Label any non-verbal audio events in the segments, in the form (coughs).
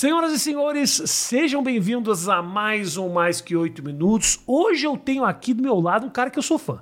Senhoras e senhores, sejam bem-vindos a mais um Mais Que Oito Minutos. Hoje eu tenho aqui do meu lado um cara que eu sou fã.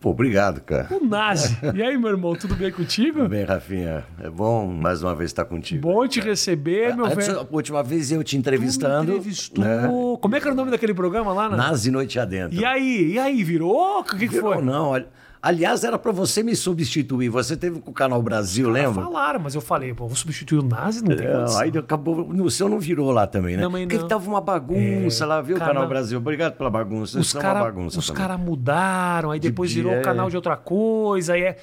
Pô, obrigado, cara. O Nazi. E aí, meu irmão, tudo bem contigo? Tudo bem, Rafinha. É bom mais uma vez estar contigo. Bom te receber, meu Antes, velho. a última vez eu te entrevistando. Entrevistou. né? Como é que era o nome daquele programa lá, Nazi? Nazi Noite Adentro. E aí? E aí, virou? O que, que Virou, foi? não. olha- Aliás, era pra você me substituir. Você teve com o Canal Brasil, lembra? Falaram, mas eu falei, pô, vou substituir o Nazi? Não tem É, condição. aí acabou. O seu não virou lá também, né? Porque não. tava uma bagunça lá, viu, Canal- Canal Brasil? Obrigado pela bagunça. Os é caras mudaram, aí depois virou dia, o canal é. de outra coisa, aí é.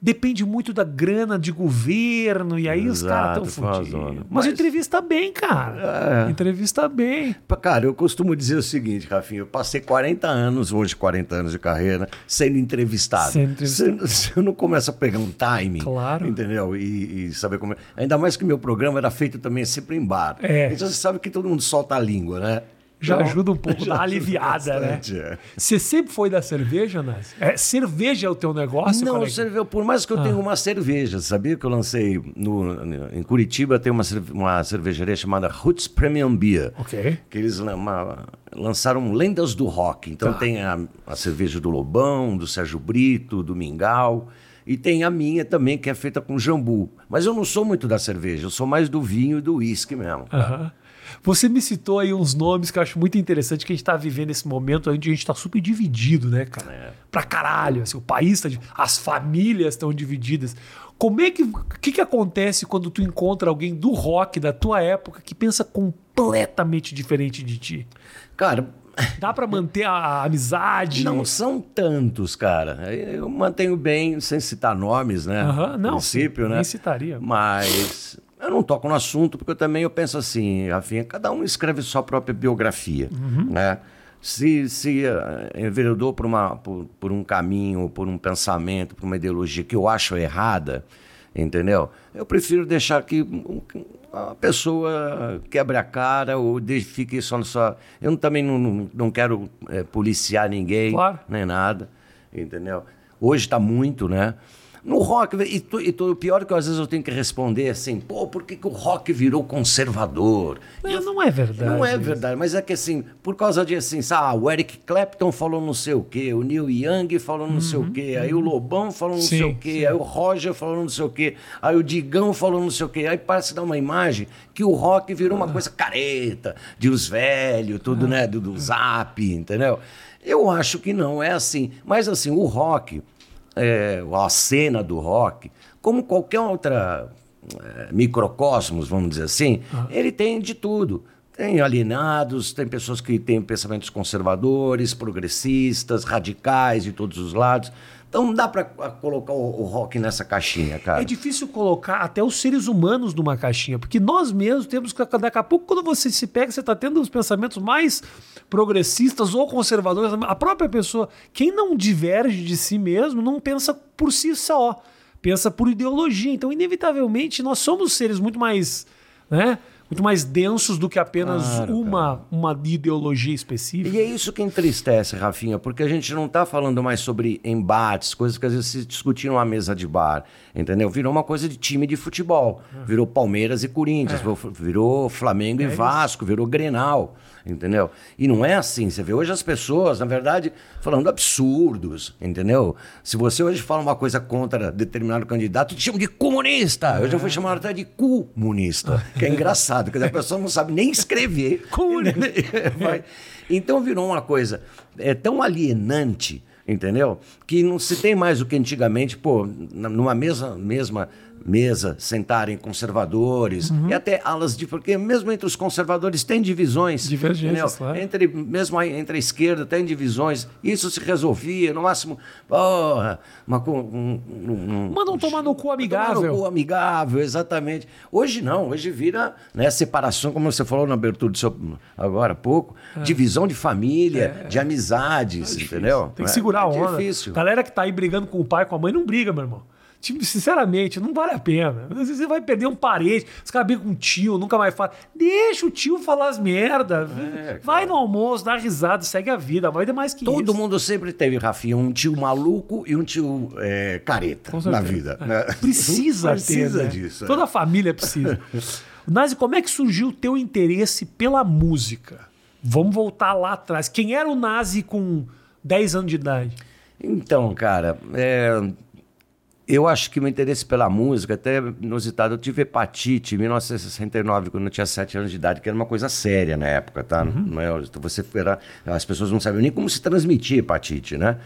Depende muito da grana de governo, e aí os caras Exato, estão fodidos. zona. Mas, Mas- entrevista bem, cara. É. Entrevista bem. Cara, eu costumo dizer o seguinte, Rafinha, eu passei 40 anos, hoje 40 anos de carreira, sendo entrevistado. Sendo entrevistado. Se, se eu não começo a pegar um timing, Claro. entendeu? E, e saber como... é- Ainda mais que meu programa era feito também sempre em bar. É. Então você sabe que todo mundo solta a língua, né? Já Então, ajuda um pouco, dá aliviada, né? é. Você sempre foi da cerveja, Nazi? É, cerveja é o teu negócio? Não, Qual é que- cerve- por mais que eu Ah. tenha uma cerveja, sabia que eu lancei no, em Curitiba tem uma, uma cervejaria chamada Roots Premium Beer. Ok. Que eles uma- lançaram lendas do rock. Então Tá. tem a, a cerveja do Lobão, do Sérgio Brito, do Mingau. E tem a minha também, que é feita com jambu. Mas eu não sou muito da cerveja, eu sou mais do vinho e do uísque mesmo. Aham. Você me citou aí uns nomes que eu acho muito interessante que a gente tá vivendo esse momento onde a gente tá super dividido, né, cara? É. Pra caralho. Assim, o país tá. As famílias estão divididas. Como é que. O que, que acontece quando tu encontra alguém do rock da tua época que pensa completamente diferente de ti? Cara, Dá pra manter a, amizade? não são tantos, cara. Eu mantenho bem, sem citar nomes, né? Aham, não, princípio, né? nem citaria. Mas eu não toco no assunto, porque eu também eu penso assim, Rafinha, cada um escreve sua própria biografia, Uhum. né? Se, se eh, enveredou por, uma, por, por um caminho, por um pensamento, por uma ideologia que eu acho errada, entendeu? Eu prefiro deixar que a pessoa quebre a cara ou fique só na sua... Eu também não, não, não quero eh, policiar ninguém, Claro. nem nada, entendeu? Hoje está muito, né? No rock, e, tu- e tu- o pior é que às vezes eu tenho que responder assim, pô, por que, que o rock virou conservador? E eu- Não, não é verdade. não é isso. verdade, mas é que assim, por causa de assim, sabe, o Eric Clapton falou não sei o quê, o Neil Young falou não sei o quê, aí o Lobão falou não sei Uhum, Sim, o quê, sim. aí o Roger falou não sei o quê, aí o Digão falou não sei o quê, aí parece dar uma imagem que o rock virou Ah. uma coisa careta, de os velhos, tudo, né, do, do zap, entendeu? Eu acho que não é assim, mas assim, o rock, é, a cena do rock, como qualquer outra é, microcosmos, vamos dizer assim, ele tem de tudo. Tem alienados, tem pessoas que têm pensamentos conservadores, progressistas, radicais de todos os lados. Então não dá para colocar o, o rock nessa caixinha, cara. É difícil colocar até os seres humanos numa caixinha, porque nós mesmos temos que. Daqui a pouco, quando você se pega, você está tendo os pensamentos mais progressistas ou conservadores. A própria pessoa, quem não diverge de si mesmo, não pensa por si só, pensa por ideologia. Então, inevitavelmente, nós somos seres muito mais. Né? Muito mais densos do que apenas Claro, uma, uma ideologia específica. E é isso que entristece, Rafinha, porque a gente não está falando mais sobre embates, coisas que às vezes se discutiram à mesa de bar, entendeu? Virou uma coisa de time de futebol. Virou Palmeiras e Corinthians, virou Flamengo e Vasco, virou Grenal, entendeu? E não é assim. Você vê hoje as pessoas, na verdade, falando absurdos, entendeu? Se você hoje fala uma coisa contra determinado candidato, te chama de comunista. Eu já fui chamado até de comunista, que é (laughs) engraçado, porque a pessoa não sabe nem escrever. (laughs) Comunista. (laughs) Então virou uma coisa é, tão alienante, entendeu? Que não se tem mais o que antigamente, pô, numa mesma, mesma mesa sentarem conservadores e até alas de porque mesmo entre os conservadores tem divisões, Divergências, claro. entre mesmo aí, entre a esquerda tem divisões. Isso se resolvia no máximo, porra, uma, um, um, Manda um tomar no cu Tomar no amigável. cu amigável, exatamente. Hoje não, hoje vira né, separação, como você falou na abertura do seu agora há pouco, divisão de família, de amizades, entendeu? Tem que É- segurar a é onda. difícil. Galera que tá aí brigando com o pai, com a mãe, não briga, meu irmão. Tipo, sinceramente, não vale a pena. Às vezes Você vai perder um parente, os caras com o tio, nunca mais fala. Deixa o tio falar as merda. vai no almoço, dá risada, segue a vida. Vai demais que Todo isso. mundo sempre teve, Rafinha, um tio maluco e um tio é, careta na vida. né? Precisa, (laughs) Precisa ter, né? disso. é. Toda a família precisa. (laughs) Nazi, como é que surgiu o teu interesse pela música? Vamos voltar lá atrás. Quem era o Nazi com 10 anos de idade? Então, cara, é, eu acho que o meu interesse pela música, até inusitado, eu tive hepatite em 1969, quando eu tinha 7 anos de idade, que era uma coisa séria na época, tá? Uhum. Não é, você era, as pessoas não sabiam nem como se transmitir hepatite, né?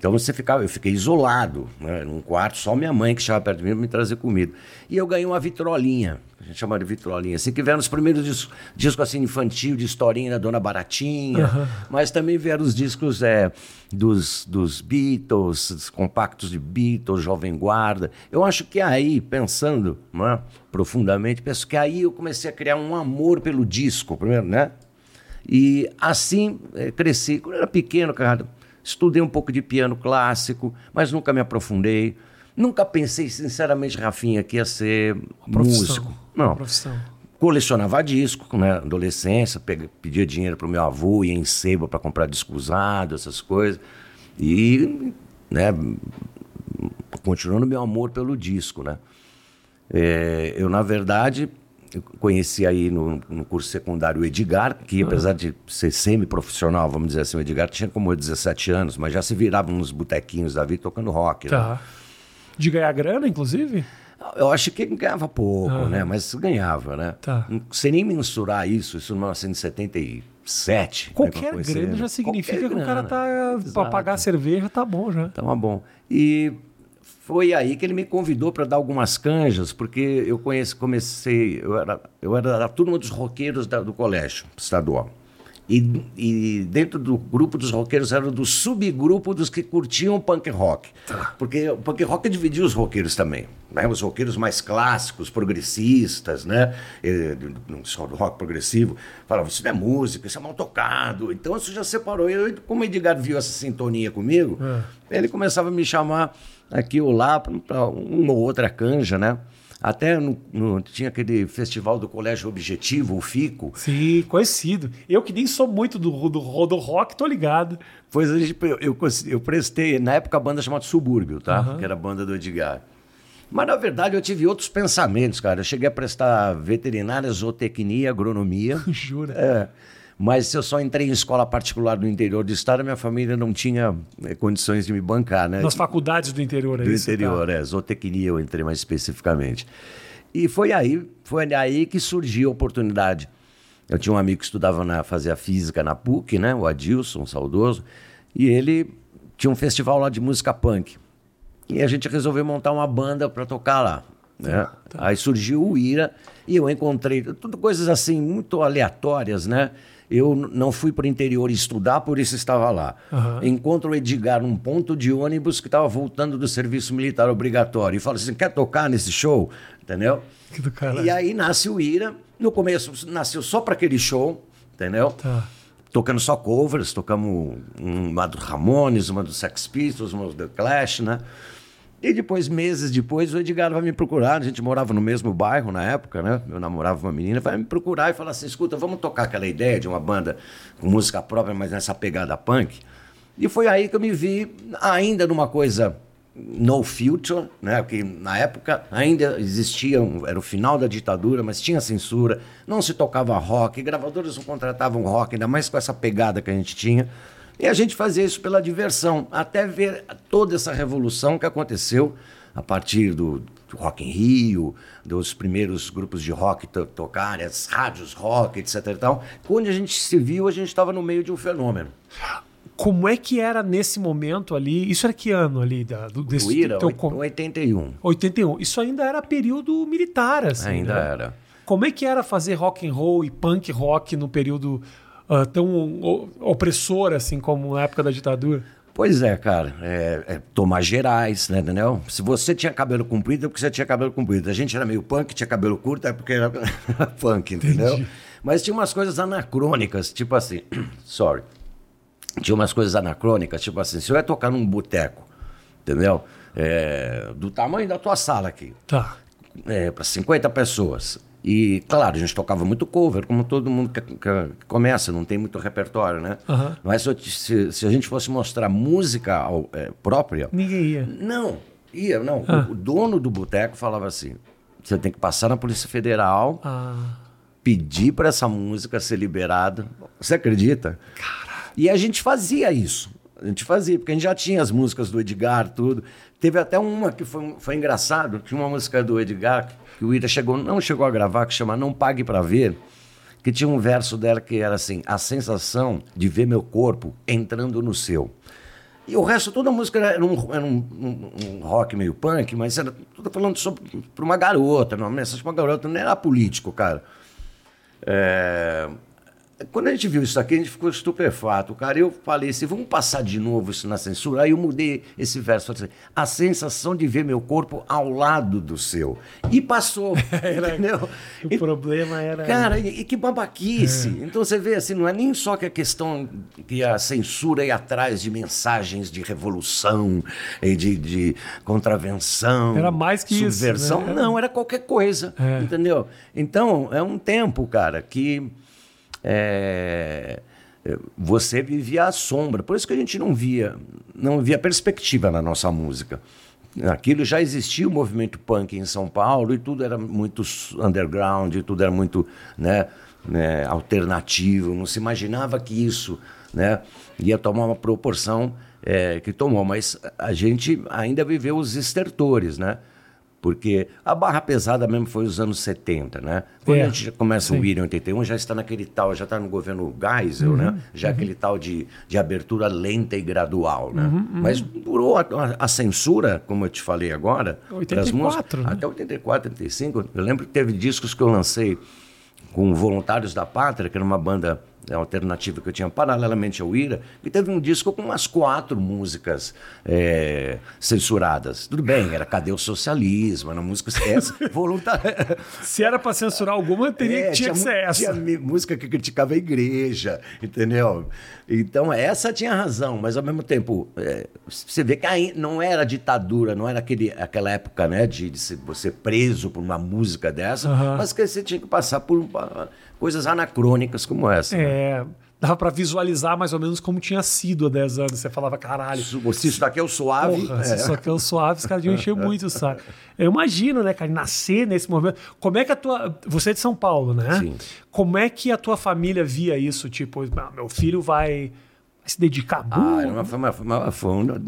Então você ficava, eu fiquei isolado, né, num quarto, só minha mãe que estava perto de mim para me trazer comida. E eu ganhei uma vitrolinha, a gente chama de vitrolinha, assim, que vieram os primeiros discos, discos assim, infantil, de historinha da Dona Baratinha, uhum. mas também vieram os discos é, dos, dos Beatles, dos compactos de Beatles, Jovem Guarda. Eu acho que aí, pensando né, profundamente, penso que aí eu comecei a criar um amor pelo disco, primeiro, né? E assim é, cresci. Quando eu era pequeno, cara Estudei um pouco de piano clássico, mas nunca me aprofundei. Nunca pensei, sinceramente, Rafinha, que ia ser músico. Não. Profissão. Colecionava disco, né? Adolescência, pedia dinheiro para o meu avô, ia em sebo para comprar disco usado, essas coisas. E, né, continuando meu amor pelo disco, né? É, eu, na verdade, conheci aí no, no, curso secundário o Edgar, que apesar de ser semi-profissional, vamos dizer assim, o Edgar tinha como 17 anos, mas já se virava nos botequinhos da vida tocando rock. Né? Tá. Né? De ganhar grana, inclusive? Eu acho que ganhava pouco, ah. né? Mas ganhava, né? Tá. Sem nem mensurar isso, isso em 1977. Qualquer né, grana já significa Qualquer que grana. o cara tá... Para pagar a cerveja tá bom já. Tá bom. E foi aí que ele me convidou para dar algumas canjas, porque eu conheci, comecei, eu era, eu era da turma dos roqueiros da, do colégio estadual. E, e, dentro do grupo dos roqueiros era do subgrupo dos que curtiam punk rock. Tá. Porque o punk rock dividia os roqueiros também. Né? Os roqueiros mais clássicos, progressistas, né? só do rock progressivo, falavam, isso não é música, isso é mal tocado. Então isso já separou. Eu, como o Edgar viu essa sintonia comigo, é. ele começava a me chamar aqui ou lá para uma ou outra canja, né? Até no, no, tinha aquele festival do Colégio Objetivo, o FICO. Sim, conhecido. Eu que nem sou muito do, do, do rock, tô ligado. Pois eu, eu, eu prestei, na época a banda chamada Subúrbio, tá? Uhum. Que era a banda do Edgar. Mas na verdade eu tive outros pensamentos, cara. Eu cheguei a prestar veterinária, zootecnia, agronomia. (laughs) Jura? É. Mas eu só entrei em escola particular no interior do estado, minha família não tinha é, condições de me bancar, né? Nas faculdades do interior, é Do isso, interior, tá? é. Zootecnia eu entrei mais especificamente. E foi aí, foi aí que surgiu a oportunidade. Eu tinha um amigo que estudava na, fazia física na PUC, né? O Adilson, saudoso, e ele tinha um festival lá de música punk. E a gente resolveu montar uma banda para tocar lá. Né? Tá. Aí surgiu o Ira e eu encontrei tudo coisas assim muito aleatórias, né? Eu não fui para o interior estudar, por isso estava lá. Uhum. Encontro o Edgar num ponto de ônibus que estava voltando do serviço militar obrigatório. E fala assim: quer tocar nesse show? Entendeu? Que do E aí nasce o Ira. No começo nasceu só para aquele show, entendeu? Tá. Tocando só covers, tocamos uma do Ramones, uma do Sex Pistols, uma do The Clash, né? E depois, meses depois, o Edgar vai me procurar. A gente morava no mesmo bairro na época, né? Eu namorava uma menina, vai me procurar e falar assim: escuta, vamos tocar aquela ideia de uma banda com música própria, mas nessa pegada punk. E foi aí que eu me vi ainda numa coisa no future, né? Porque na época ainda existia, era o final da ditadura, mas tinha censura, não se tocava rock, gravadores não contratavam rock, ainda mais com essa pegada que a gente tinha. E a gente fazia isso pela diversão, até ver toda essa revolução que aconteceu a partir do, do Rock em Rio, dos primeiros grupos de rock to tocarem, as rádios rock, etc. E tal. Quando a gente se viu, a gente estava no meio de um fenômeno. Como é que era nesse momento ali? Isso era que ano ali? Da, do, desse, o IRA, teu... 81. 81. Isso ainda era período militar, assim. Ainda né? era. Como é que era fazer rock and roll e punk rock no período uh, tão opressora assim como na época da ditadura? Pois é, cara. É, é, tomar gerais, né, Daniel? Se você tinha cabelo comprido, é porque você tinha cabelo comprido. A gente era meio punk, tinha cabelo curto, é porque era (laughs) punk, entendeu? Entendi. Mas tinha umas coisas anacrônicas, tipo assim. (clears throat) sorry. Tinha umas coisas anacrônicas, tipo assim, se eu ia tocar num boteco, entendeu? É, do tamanho da tua sala aqui. Tá. É, para 50 pessoas. E, claro, a gente tocava muito cover, como todo mundo que, que, começa, não tem muito repertório, né? Uhum. Mas se, se, a gente fosse mostrar música ao, é, própria. Ninguém ia. Não, ia, não. Ah. O, o, dono do boteco falava assim: você tem que passar na Polícia Federal, Ah, pedir para essa música ser liberada. Você acredita? cara. E a gente fazia isso. A gente fazia, porque a gente já tinha as músicas do Edgar, tudo. Teve até uma que foi, foi engraçado, tinha uma música do Edgar que o Ira chegou, não chegou a gravar, que chama Não Pague Pra Ver, que tinha um verso dela que era assim, a sensação de ver meu corpo entrando no seu. E o resto, toda a música era um, era um- um- um rock meio punk, mas era tudo falando sobre pra uma garota, uma mensagem pra uma garota, não era político, cara. É, Quando a gente viu isso aqui, a gente ficou estupefato, cara. Eu falei assim, vamos passar de novo isso na censura. Aí eu mudei esse verso, assim, a sensação de ver meu corpo ao lado do seu. E passou, (laughs) (laughs) entendeu? O problema era. Cara, e, e que babaquice. Então você vê assim, não é nem só que a questão que a censura ia atrás de mensagens de revolução e de, de contravenção. Era mais que isso, subversão. né? Não, era qualquer coisa. É. Entendeu? Então, é um tempo, cara, que é, você vivia à sombra. Por isso que a gente não via, não via perspectiva na nossa música. Aquilo já existia o movimento punk em São Paulo e tudo era muito underground, tudo era muito né, né, alternativo. Não se imaginava que isso né, ia tomar uma proporção é, que tomou. Mas a gente ainda viveu os estertores, né? Porque a barra pesada mesmo foi os anos 70, né? Quando É, a gente começa sim. o William 81, já está naquele tal, já está no governo Geisel, né? Já aquele tal de, de abertura lenta e gradual, né? Mas durou a, a- censura, como eu te falei agora, pras 84, músicas, né? até 84, 85. Eu lembro que teve discos que eu lancei com Voluntários da Pátria, que era uma banda é, alternativa que eu tinha paralelamente ao Ira, e teve um disco com umas quatro músicas é, censuradas. Tudo bem, era Cadê o Socialismo? Era música essa, (laughs) voluntária. Se era pra censurar alguma, teria, É, tinha que mu- ser essa. Tinha música que criticava a igreja, entendeu? Então, essa tinha razão, mas ao mesmo tempo, é, você vê que aí não era ditadura, não era aquele, aquela época, né, de, de ser, você preso por uma música dessa, Aham. mas que você tinha que passar por ah, coisas anacrônicas como essa. né? É, dava pra visualizar mais ou menos como tinha sido há 10 anos. Você falava, caralho. Isso- Se isso daqui é o suave, Porra, é. se só que é o suave, os caras deviam encher muito o saco. Eu imagino, né, cara, nascer nesse momento. Como é que a tua. Você é de São Paulo, né? Sim. Como é que a tua família via isso? Tipo, ah, meu filho vai se dedicar Ah, muito. era uma, foi uma, foi uma, foi uma-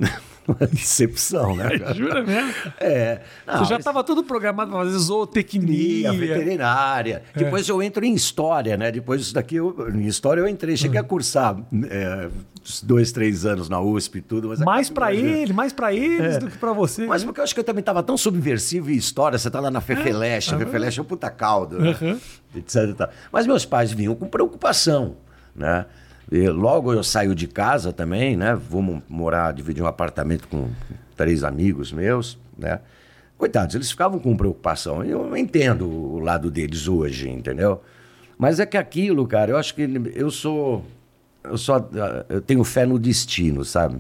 uma decepção, né? (laughs) Jura mesmo? É. Não, Você já mas- estava tudo programado para fazer zootecnia. veterinária. É. Depois eu entro em história, né? Depois disso daqui, eu, em história eu entrei. Cheguei Hum. a cursar é, dois, três anos na USP e tudo. Mas Mais para ele, mais para eles do que para você. É. Mas porque eu acho que eu também estava tão subversivo em história. Você tá lá na Fefeleche, a Fefeleche é um puta caldo, né? Uhum. etc. Mas meus pais vinham com preocupação, né? E logo eu saio de casa também, né? Vou mo- morar, dividir um apartamento com três amigos meus, né? Coitados, eles ficavam com preocupação. Eu entendo o lado deles hoje, entendeu? Mas é que aquilo, cara, eu acho que eu sou. Eu só. Eu tenho fé no destino, sabe?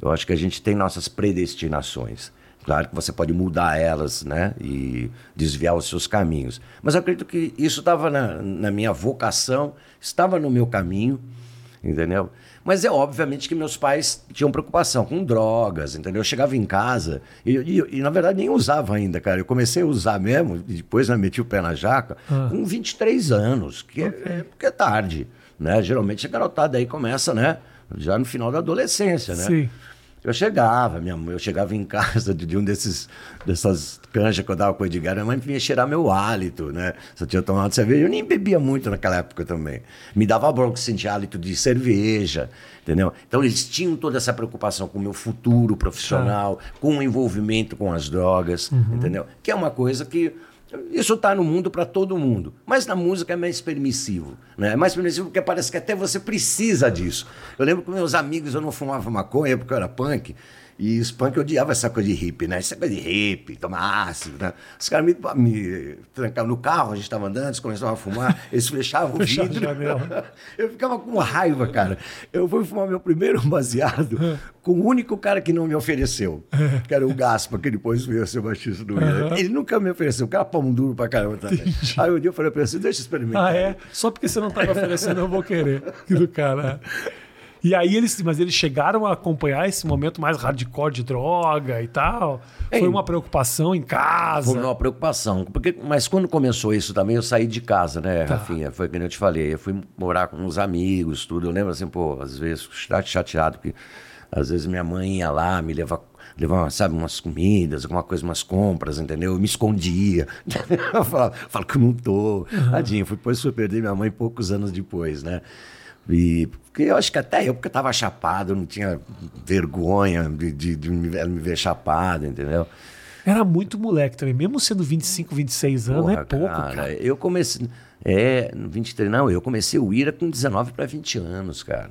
Eu acho que a gente tem nossas predestinações. Claro que você pode mudar elas, né? E desviar os seus caminhos. Mas eu acredito que isso estava na, na minha vocação, estava no meu caminho, entendeu? Mas é obviamente que meus pais tinham preocupação com drogas, entendeu? Eu chegava em casa e, e- e, na verdade nem usava ainda, cara. Eu comecei a usar mesmo, e depois né, meti o pé na jaca, com 23 anos, que é, é, porque é tarde, né? Geralmente a garotada aí começa, né? Já no final da adolescência, né? Sim. Eu chegava, minha mãe, eu chegava em casa de, de um desses dessas canjas que eu dava com o Edgar, minha mãe vinha cheirar meu hálito, né? Se eu tinha tomado cerveja, eu nem bebia muito naquela época também. Me dava bronca sentir hálito de cerveja, entendeu? Então eles tinham toda essa preocupação com o meu futuro profissional, com o envolvimento com as drogas, entendeu? Que é uma coisa que isso está no mundo para todo mundo. Mas na música é mais permissivo. Né? É mais permissivo porque parece que até você precisa disso. Eu lembro que meus amigos, eu não fumava maconha porque eu era punk. E os punk odiavam essa coisa de hippie, né? Essa coisa de hippie, tomar ácido, né? Os caras me, me trancavam no carro, a gente estava andando, eles começavam a fumar, (laughs) eles fechavam o vidro. (laughs) Eu ficava com raiva, cara. Eu fui fumar meu primeiro (laughs) baseado com o único cara que não me ofereceu, que era o Gaspa, que depois veio a ser baixista do. Ele nunca me ofereceu, o cara pão duro pra caramba também. Aí um dia eu falei pra ele assim, deixa eu experimentar. Ah, é? Só porque você não tá me oferecendo, eu vou querer. Que do cara. E aí eles, mas eles chegaram a acompanhar esse momento mais hardcore de droga e tal. Foi Ei. uma preocupação em casa. Foi uma preocupação. Porque, mas quando começou isso também, eu saí de casa, né, Tá. Rafinha? Foi que eu te falei. Eu fui morar com uns amigos, tudo. Eu lembro assim, pô, às vezes, chate- chateado, porque às vezes minha mãe ia lá, me levar, levar sabe, umas comidas, alguma coisa, umas compras, entendeu? Eu me escondia. (laughs) eu falo, falo que eu não tô. Tadinho, fui, depois fui perder minha mãe poucos anos depois, né? E, porque eu acho que até eu, porque eu tava chapado, eu não tinha vergonha de, de, de me ver me ver chapado, entendeu? Era muito moleque também. Mesmo sendo 25, 26 anos, Porra, é pouco, cara. Eu comecei. É, no 23, não, eu comecei o IRA com 19 para 20 anos, cara.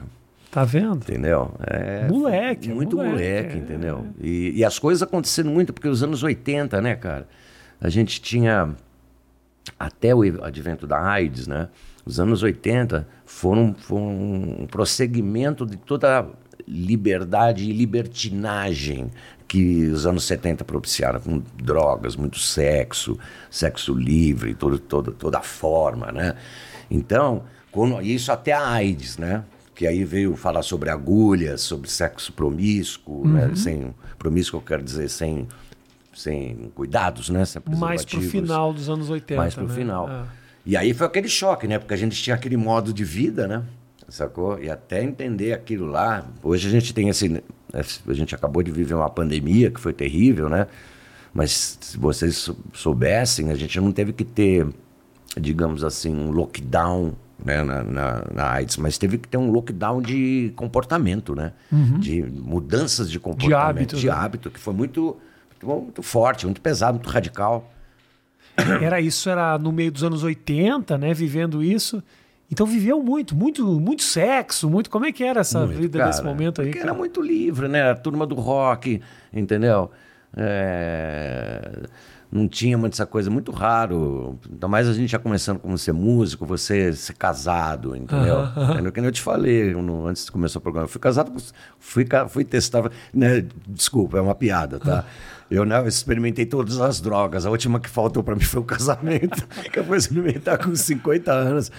Tá vendo? Entendeu? É, Moleque, é Muito moleque, moleque, é. entendeu? E, e as coisas acontecendo muito, porque os anos 80, né, cara? A gente tinha. Até o advento da AIDS, né? Os anos 80 foram, foram um prosseguimento de toda a liberdade e libertinagem que os anos 70 propiciaram, com drogas, muito sexo, sexo livre, todo, todo, toda a forma, né? Então, quando, isso até a AIDS, né? Que aí veio falar sobre agulhas, sobre sexo promíscuo, né? Sem, promíscuo eu quero dizer sem, sem cuidados, né? Sem Mais pro final dos anos 80. Mais pro né? final. É. E aí foi aquele choque, né? Porque a gente tinha aquele modo de vida, né? Sacou? E até entender aquilo lá. Hoje a gente tem esse. A gente acabou de viver uma pandemia que foi terrível, né? Mas se vocês sou- soubessem, a gente não teve que ter, digamos assim, um lockdown né, na, na, na AIDS, mas teve que ter um lockdown de comportamento, né? De mudanças de comportamento. hábito, De né? hábito, que foi muito, muito, muito forte, muito pesado, muito radical. (coughs) Era isso, era no meio dos anos 80, né? Vivendo isso. Então viveu muito, muito, muito sexo, muito. Como é que era essa Muito, vida cara, nesse momento aí? Porque cara? era muito livre, né? A turma do rock, entendeu? É, Não tinha muita essa coisa, muito raro. Ainda mais a gente já começando como ser músico, você ser casado, entendeu? Entendeu? Que nem eu te falei no- antes de começar o programa. Eu fui casado, fui, fui testar. Né? Desculpa, é uma piada, tá? Eu, né, eu experimentei todas as drogas. A última que faltou pra mim foi o casamento, (laughs) que eu fui experimentar com 50 anos.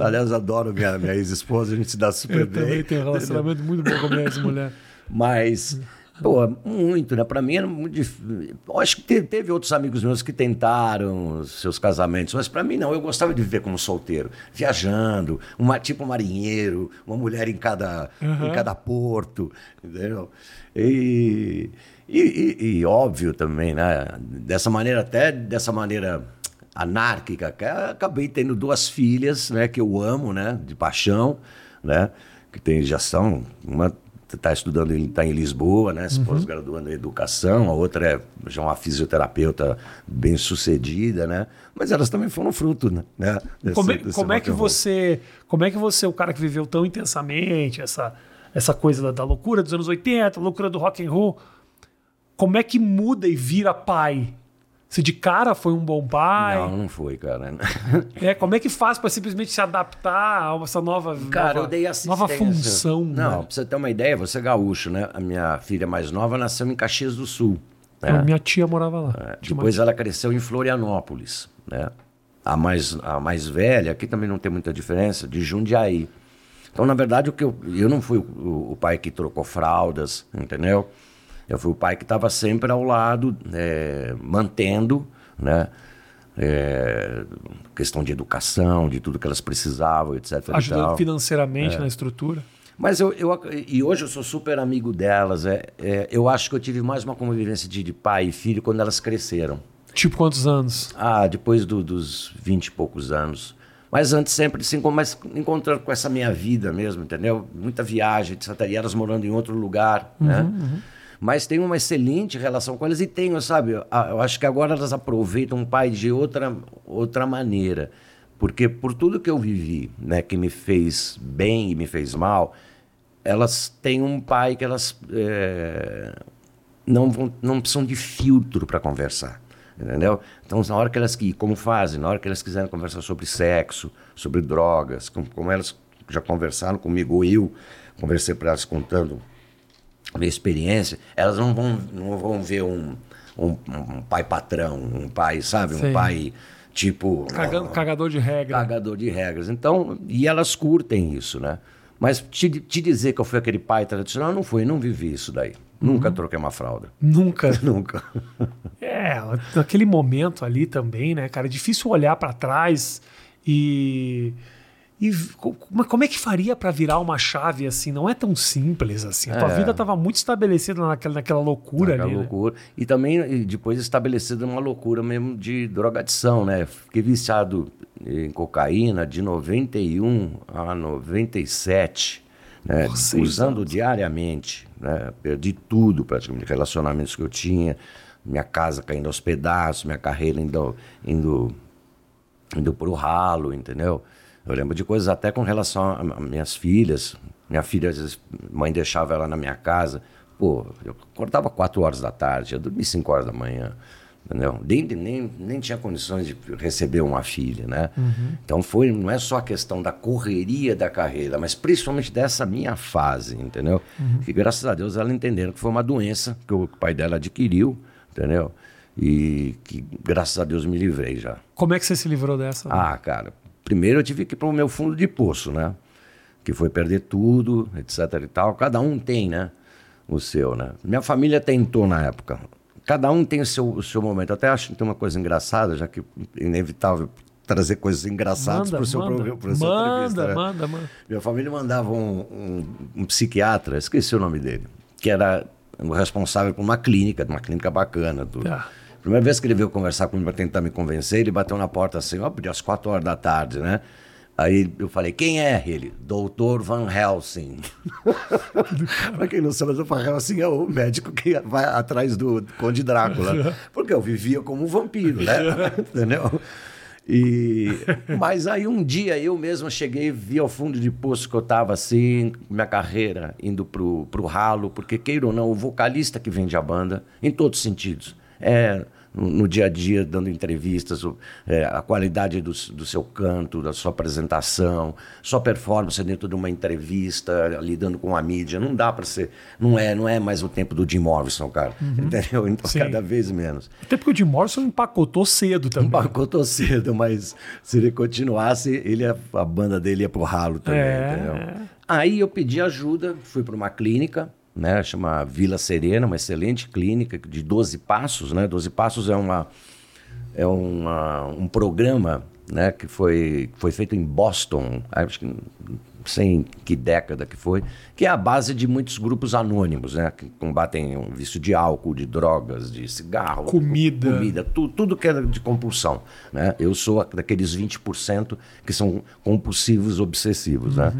Aliás, adoro minha, minha ex-esposa, a gente se dá super Eu bem. também tenho um relacionamento muito bom com a minha ex-mulher. Mas, pô, muito, né? Pra mim era muito difícil. Eu acho que te- teve outros amigos meus que tentaram seus casamentos, mas pra mim não. Eu gostava de viver como solteiro, viajando, uma, tipo marinheiro, uma mulher em cada, em cada porto, entendeu? E, e, e- e óbvio também, né? Dessa maneira, até dessa maneira anárquica, eu acabei tendo duas filhas, né? Que eu amo, né? De paixão, né? Que tem, já são, uma está estudando, está em Lisboa, né? Se pós-graduando em educação, a outra é já uma fisioterapeuta bem sucedida, né? Mas elas também foram fruto, né? Desse- Como é, desse como é que você, como é que você, o cara que viveu tão intensamente essa essa coisa da, da loucura dos anos 80, a loucura do rock and roll, como é que muda e vira pai? Se de cara foi um bom pai, Não, não foi, cara. (laughs) é, como é que faz para simplesmente se adaptar a essa nova Cara, nova, eu dei nova função? Não, né? pra você ter uma ideia, você é gaúcho, né? A minha filha mais nova nasceu em Caxias do Sul. né? Então, Minha tia morava lá. É, Depois ela cresceu em Florianópolis, né? A mais, a mais velha, aqui também não tem muita diferença, de Jundiaí. Então, na verdade, o que eu, eu não fui o, o pai que trocou fraldas, entendeu? Eu fui o pai que estava sempre ao lado, é, mantendo, né? É, questão de educação, de tudo que elas precisavam, etc. ajudando financeiramente É. na estrutura. Mas eu, eu e hoje eu sou super amigo delas. É, é, eu acho que eu tive mais uma convivência de, de pai e filho quando elas cresceram. Tipo quantos anos? Ah, depois do- dos vinte e poucos anos. Mas antes sempre se mas encontrando com essa minha vida mesmo, entendeu? Muita viagem, etc. E elas morando em outro lugar, né? Mas tenho uma excelente relação com elas e tenho, sabe? Eu acho que agora elas aproveitam o pai de outra, outra maneira. Porque por tudo que eu vivi, né, que me fez bem e me fez mal, elas têm um pai que elas é, não, vão, não precisam de filtro para conversar. Entendeu? Então, na hora que elas que como fazem, na hora que elas quiserem conversar sobre sexo, sobre drogas, como, como elas já conversaram comigo, eu conversei para elas contando minha experiência, elas não vão, não vão ver um, um, um pai patrão, um pai, sabe? Sim. Um pai tipo. Cagador de regra. Cagador de regras. Então, e elas curtem isso, né? Mas te, te dizer que eu fui aquele pai tradicional, não fui, não vivi isso daí. Nunca troquei uma fralda. Nunca. (laughs) Nunca. É, naquele momento ali também, né, cara? É difícil olhar pra trás e. E co- como, é que faria pra virar uma chave assim? Não é tão simples assim. A tua É. vida tava muito estabelecida naquela, naquela loucura Aquela ali. né? loucura. E também e depois estabelecida uma loucura mesmo de drogadição, né? Fiquei viciado em cocaína de 91 a 97, né? Seis Usando diariamente, né? Perdi tudo praticamente, relacionamentos que eu tinha, minha casa caindo aos pedaços, minha carreira indo, indo, indo pro ralo, entendeu? Eu lembro de coisas até com relação a, minhas filhas. Minha filha, às vezes, mãe deixava ela na minha casa. Pô, eu acordava 4 horas da tarde, eu dormia 5 horas da manhã. Entendeu? Nem, nem, nem tinha condições de receber uma filha, né? Então foi, não é só a questão da correria da carreira, mas principalmente dessa minha fase, entendeu? Que graças a Deus ela entenderam que foi uma doença que o pai dela adquiriu, entendeu? E que graças a Deus me livrei já. Como é que você se livrou dessa? Ah, cara, primeiro eu tive que ir para o meu fundo de poço, né? Que foi perder tudo, etc e tal. Cada um tem, né? O seu, né? Minha família tentou na época. Cada um tem o seu, o seu momento. Eu até acho que tem uma coisa engraçada, já que inevitável trazer coisas engraçadas para o seu manda, programa. pro seu manda, né? manda, manda. Minha família mandava um, um- um psiquiatra, esqueci o nome dele, que era o responsável por uma clínica, uma clínica bacana. Tudo. Tá. Primeira vez que ele veio conversar comigo para tentar me convencer, ele bateu na porta assim, ó, às quatro horas da tarde, né? Aí eu falei, quem é ele? Doutor Van Helsing. (laughs) Para quem não sabe, o Van Helsing é o médico que vai atrás do Conde Drácula. (laughs) Porque eu vivia como um vampiro, né? (laughs) Entendeu? E, mas aí um dia eu mesmo cheguei, vi ao fundo de poço que eu estava assim, minha carreira indo pro, pro ralo, porque queira ou não, o vocalista que vende a banda, em todos os sentidos, é no, no dia a dia, dando entrevistas, o- é, a qualidade do, do seu canto, da sua apresentação, sua performance dentro de uma entrevista, lidando com a mídia, não dá para ser, não é, não é mais o tempo do Jim Morrison, cara, (laughs) entendeu? Então Sim. cada vez menos. Até porque o Jim Morrison empacotou cedo também. Empacotou cedo, mas se ele continuasse, ele ia- a banda dele ia pro ralo também, É. entendeu? Aí eu pedi ajuda, fui para uma clínica, né, chama Vila Serena, uma excelente clínica de 12 passos, né? 12 passos é uma é uma, um programa, né, que foi foi feito em Boston, acho que sei que década que foi, que é a base de muitos grupos anônimos, né, que combatem o vício de álcool, de drogas, de cigarro, Comida. comida tu- tudo que é de compulsão. Né? Eu sou daqueles 20% que são compulsivos obsessivos. Né?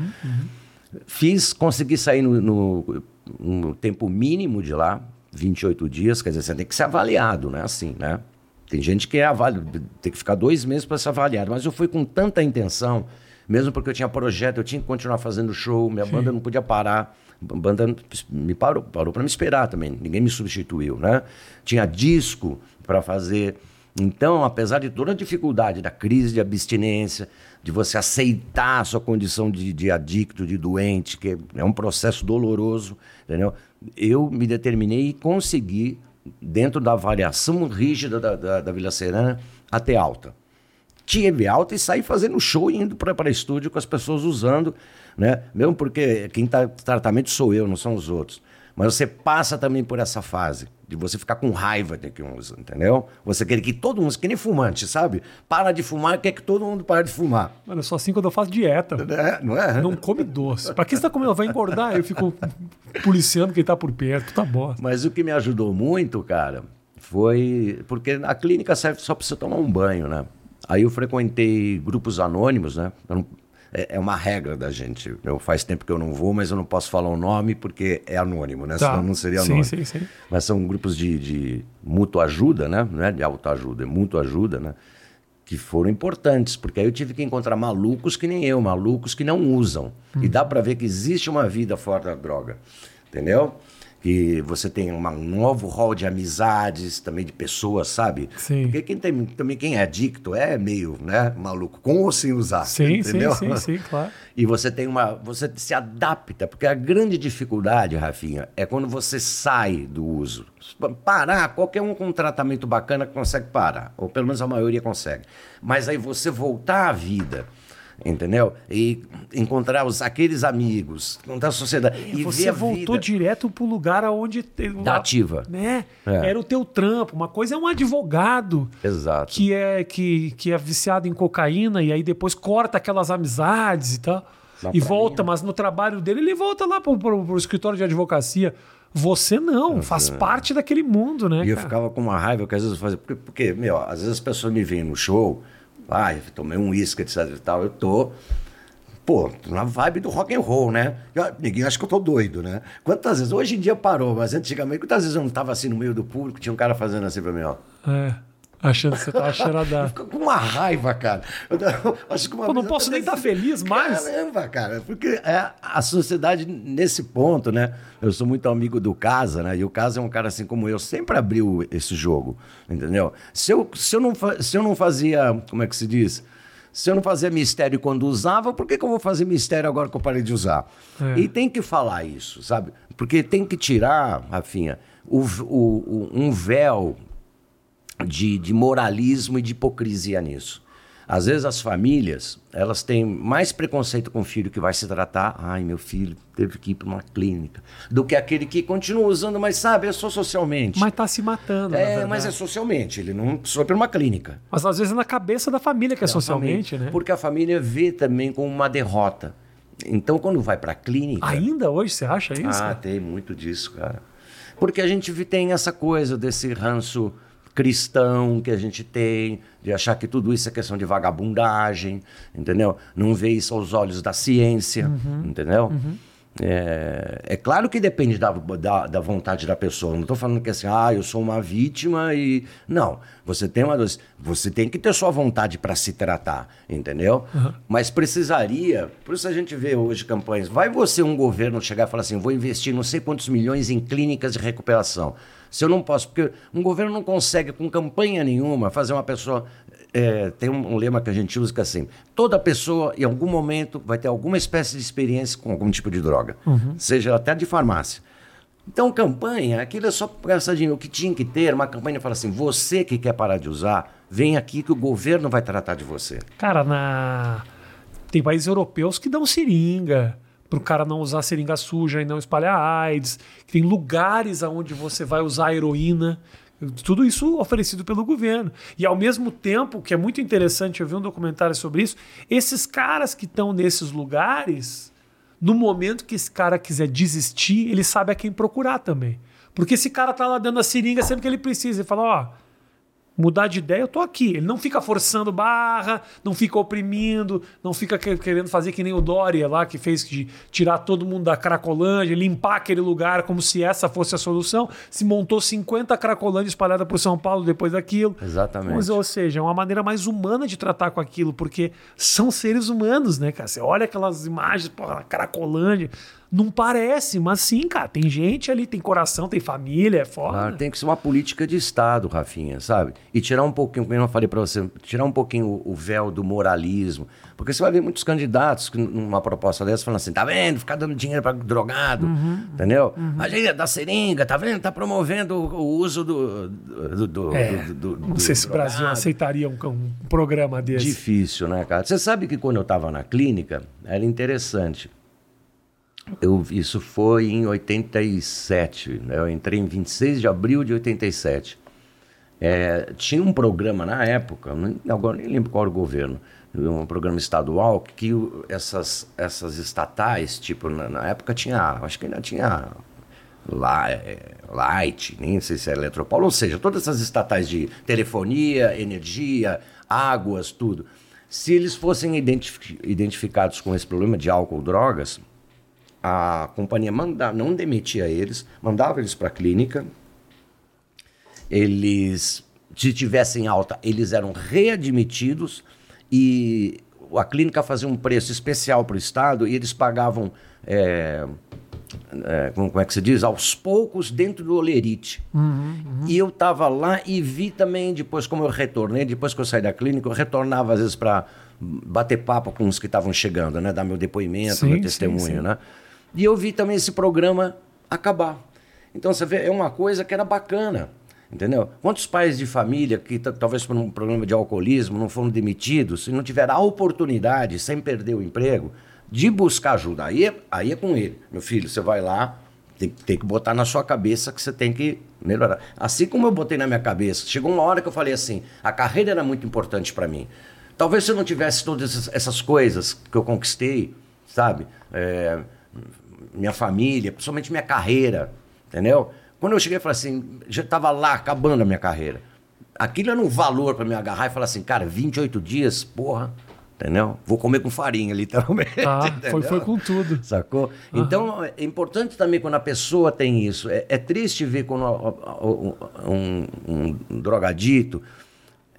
Fiz, consegui sair no, no- no tempo mínimo de lá, 28 dias, quer dizer, você tem que ser avaliado, né? Assim, né? Tem gente que é avali... tem que ficar dois meses para ser avaliado, mas eu fui com tanta intenção, mesmo porque eu tinha projeto, eu tinha que continuar fazendo show, minha banda não podia parar. A banda me parou, parou para me esperar também, ninguém me substituiu, né? Tinha disco para fazer. Então, apesar de toda a dificuldade da crise de abstinência, de você aceitar a sua condição de, de adicto, de doente, que é um processo doloroso, entendeu? Eu me determinei e consegui, dentro da avaliação rígida da, da, da Vila Serena, até alta tive alta e saí fazendo show indo para estúdio com as pessoas usando, né? Mesmo porque quem está tratamento sou eu, não são os outros. Mas você passa também por essa fase de você ficar com raiva de quem usa, entendeu? Você quer que todo mundo, que nem fumante, sabe? Para de fumar, quer que todo mundo pare de fumar. Mano, eu sou assim quando eu faço dieta. É, não é? Não come doce. Pra que você tá comendo? Vai engordar? Eu fico policiando quem tá por perto. Tá bom. Mas o que me ajudou muito, cara, foi. Porque a clínica serve só para você tomar um banho, né? Aí eu frequentei grupos anônimos, né? Eu não- é, é uma regra da gente. Eu faz tempo que eu não vou, mas eu não posso falar o nome porque é anônimo, né? Senão não seria Tá. sim, anônimo. sim, sim. Mas são grupos de, de mútua ajuda, né? Não é de autoajuda, é mútua ajuda, né? Que foram importantes, porque aí eu tive que encontrar malucos que nem eu, malucos que não usam. Hum. E dá para ver que existe uma vida fora da droga, entendeu? Que você tem uma- um novo rol de amizades, também de pessoas, sabe? Sim. Porque quem tem, também quem é adicto é meio, né, maluco, com ou sem usar, Sim, entendeu? sim, sim, sim, claro. (laughs) E você tem uma. Você se adapta, porque a grande dificuldade, Rafinha, é quando você sai do uso. Parar, qualquer um com um tratamento bacana consegue parar, ou pelo menos a maioria consegue. Mas aí você voltar à vida, entendeu? E encontrar os, aqueles amigos, encontrar a sociedade. E, e você voltou vida direto pro lugar aonde... da ativa. Né? É. Era o teu trampo. Uma coisa é um advogado Exato. que é, que, que é viciado em cocaína e aí depois corta aquelas amizades e tal. E volta, mas no trabalho dele ele volta lá pro, pro, pro escritório de advocacia. Você não, faz parte daquele mundo, né? E eu cara? ficava com uma raiva que às vezes eu fazia. Porque, porque, meu, às vezes as pessoas me veem no show, ai, tomei um uísque, etc e tal, eu tô. Pô, na vibe do rock and roll, né? Eu- Ninguém acha que eu tô doido, né? Quantas vezes? Hoje em dia parou, mas antigamente, quantas vezes eu não tava assim no meio do público, tinha um cara fazendo assim pra mim, ó. É, achando que você tá cheiradaço. (laughs) Fico com uma raiva, cara. Eu, eu acho que uma Pô, não posso nem estar feliz mais. Caramba, cara, porque é a sociedade nesse ponto, né? Eu sou muito amigo do Casa, né? E o Casa é um cara assim como eu, sempre abriu esse jogo, entendeu? Se eu, se eu, não, se eu não fazia, como é que se diz? Se eu não fazia mistério quando usava, por que, que eu vou fazer mistério agora que eu parei de usar? É. E tem que falar isso, sabe? Porque tem que tirar, Rafinha, o, o- o- um véu de, de moralismo e de hipocrisia nisso. Às vezes as famílias, elas têm mais preconceito com o filho que vai se tratar, ai, meu filho teve que ir para uma clínica, do que aquele que continua usando, mas sabe, é só socialmente. Mas tá se matando. é, mas é socialmente, ele não precisou para uma clínica. Mas às vezes é na cabeça da família que é socialmente, né? Porque a família vê também como uma derrota. Então, quando vai para a clínica... Ainda hoje você acha isso? Ah, cara? tem muito disso, cara. Porque a gente tem essa coisa desse ranço cristão que a gente tem, de achar que tudo isso é questão de vagabundagem, entendeu? Não vê isso aos olhos da ciência, entendeu? É, é claro que depende da, da, da vontade da pessoa. Não estou falando que assim, ah, eu sou uma vítima e. Não. Você tem uma. Você tem que ter sua vontade para se tratar, entendeu? Mas precisaria. Por isso a gente vê hoje campanhas. Vai você, um governo, chegar e falar assim: vou investir não sei quantos milhões em clínicas de recuperação. Se eu não posso, porque um governo não consegue, com campanha nenhuma, fazer uma pessoa. é, tem um, um lema que a gente usa que é assim: toda pessoa, em algum momento, vai ter alguma espécie de experiência com algum tipo de droga, seja até de farmácia. Então, campanha, aquilo é só para gastar dinheiro. O que tinha que ter, uma campanha fala assim: você que quer parar de usar, vem aqui que o governo vai tratar de você. Cara, na... tem países europeus que dão seringa pro cara não usar seringa suja e não espalhar AIDS. Tem lugares aonde você vai usar heroína. Tudo isso oferecido pelo governo. E ao mesmo tempo, que é muito interessante, eu vi um documentário sobre isso, esses caras que estão nesses lugares, no momento que esse cara quiser desistir, ele sabe a quem procurar também. Porque esse cara tá lá dando a seringa sempre que ele precisa. Ele fala, ó, mudar de ideia, eu tô aqui. Ele não fica forçando barra, não fica oprimindo, não fica que- querendo fazer que nem o Dória lá, que fez de tirar todo mundo da Cracolândia, limpar aquele lugar como se essa fosse a solução. Se montou 50 Cracolândia espalhada por São Paulo depois daquilo. Exatamente. Mas, ou seja, é uma maneira mais humana de tratar com aquilo, porque são seres humanos, né, cara? Você olha aquelas imagens, porra, Cracolândia, não parece, mas sim, cara, tem gente ali, tem coração, tem família, é foda. Claro, tem que ser uma política de Estado, Rafinha, sabe? E tirar um pouquinho, como eu falei para você, tirar um pouquinho o, o véu do moralismo. Porque você vai ver muitos candidatos que numa proposta dessa falando assim, tá vendo? Ficar dando dinheiro para drogado, entendeu? A gente da seringa, tá vendo? Tá promovendo o, o uso do... do, do- É, do- não sei se o Brasil aceitaria um, um programa desse. Difícil, né, cara? Você sabe que quando eu estava na clínica, era interessante. Eu, isso foi em 87. né? Eu entrei em 26 de abril de 87. É, tinha um programa na época, agora nem lembro qual era o governo, um programa estadual que essas, essas estatais, tipo, na, na época tinha, acho que ainda tinha lá, é, Light, nem sei se é Eletropaulo, ou seja, todas essas estatais de telefonia, energia, águas, tudo. Se eles fossem identifi- identificados com esse problema de álcool, drogas, a companhia manda, não demitia eles, mandava eles para a clínica, eles, se tivessem alta, eles eram readmitidos e a clínica fazia um preço especial para o Estado e eles pagavam, é, é, como, é que se diz? Aos poucos dentro do olerite. E eu estava lá e vi também, depois como eu retornei, depois que eu saí da clínica, eu retornava às vezes para bater papo com os que estavam chegando, né? Dar meu depoimento, Sim, meu sim, testemunho, sim. né? E eu vi também esse programa acabar. Então você vê, é uma coisa que era bacana. Entendeu? Quantos pais de família que talvez por um problema de alcoolismo não foram demitidos e não tiveram a oportunidade, sem perder o emprego, de buscar ajuda? Aí é, aí é com ele. Meu filho, você vai lá, tem, tem que botar na sua cabeça que você tem que melhorar. Assim como eu botei na minha cabeça, chegou uma hora que eu falei assim: a carreira era muito importante para mim. Talvez se eu não tivesse todas essas coisas que eu conquistei, sabe? É, minha família, principalmente minha carreira, entendeu? Quando eu cheguei, eu falei assim, já estava lá acabando a minha carreira. Aquilo era um valor para me agarrar e falar assim, cara, 28 dias, porra, entendeu? Vou comer com farinha, (laughs) literalmente. Ah, foi, foi com tudo. Sacou? Uhum. Então, é importante também quando a pessoa tem isso. É, é triste ver quando um, um, um drogadito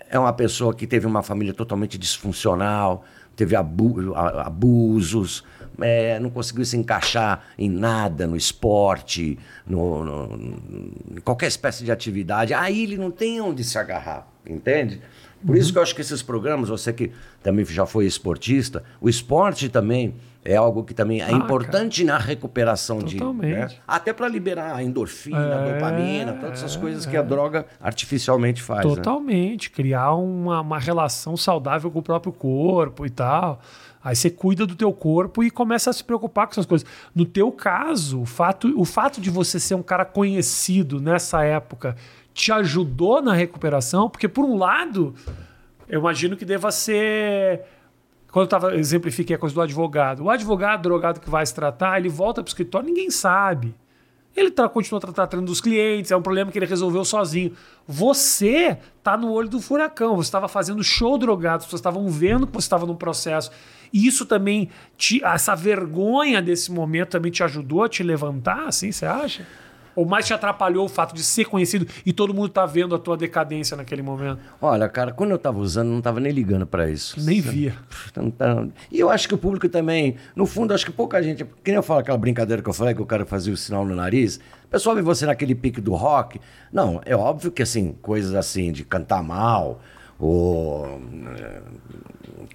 é uma pessoa que teve uma família totalmente disfuncional, teve abu abusos, é, não conseguiu se encaixar em nada, no esporte, no, no, em qualquer espécie de atividade. Aí ele não tem onde se agarrar, entende? Por uhum. isso que eu acho que esses programas, você que também já foi esportista, o esporte também é algo que também é ah, importante cara. na recuperação Totalmente. de. Né? Até para liberar a endorfina, é, a dopamina, todas essas coisas é. que a droga artificialmente faz. Né? Totalmente. Né? Criar uma, uma relação saudável com o próprio corpo e tal. Aí você cuida do teu corpo e começa a se preocupar com essas coisas. No teu caso, o fato, o fato de você ser um cara conhecido nessa época te ajudou na recuperação, porque por um lado, eu imagino que deva ser quando eu tava, exemplifiquei a coisa do advogado. O advogado drogado que vai se tratar, ele volta para o escritório, ninguém sabe. Ele tá, continua tratando dos clientes, é um problema que ele resolveu sozinho. Você tá no olho do furacão, você estava fazendo show drogado, as pessoas estavam vendo que você estava num processo. E isso também, te, essa vergonha desse momento também te ajudou a te levantar, assim, você acha? Ou mais te atrapalhou o fato de ser conhecido e todo mundo tá vendo a tua decadência naquele momento? Olha, cara, quando eu tava usando, não tava nem ligando para isso. Nem via. E eu acho que o público também, no fundo, acho que pouca gente. Que nem eu falo aquela brincadeira que eu falei, que o cara fazia o sinal no nariz. O pessoal vê você naquele pique do rock. Não, é óbvio que assim, coisas assim, de cantar mal, ou é,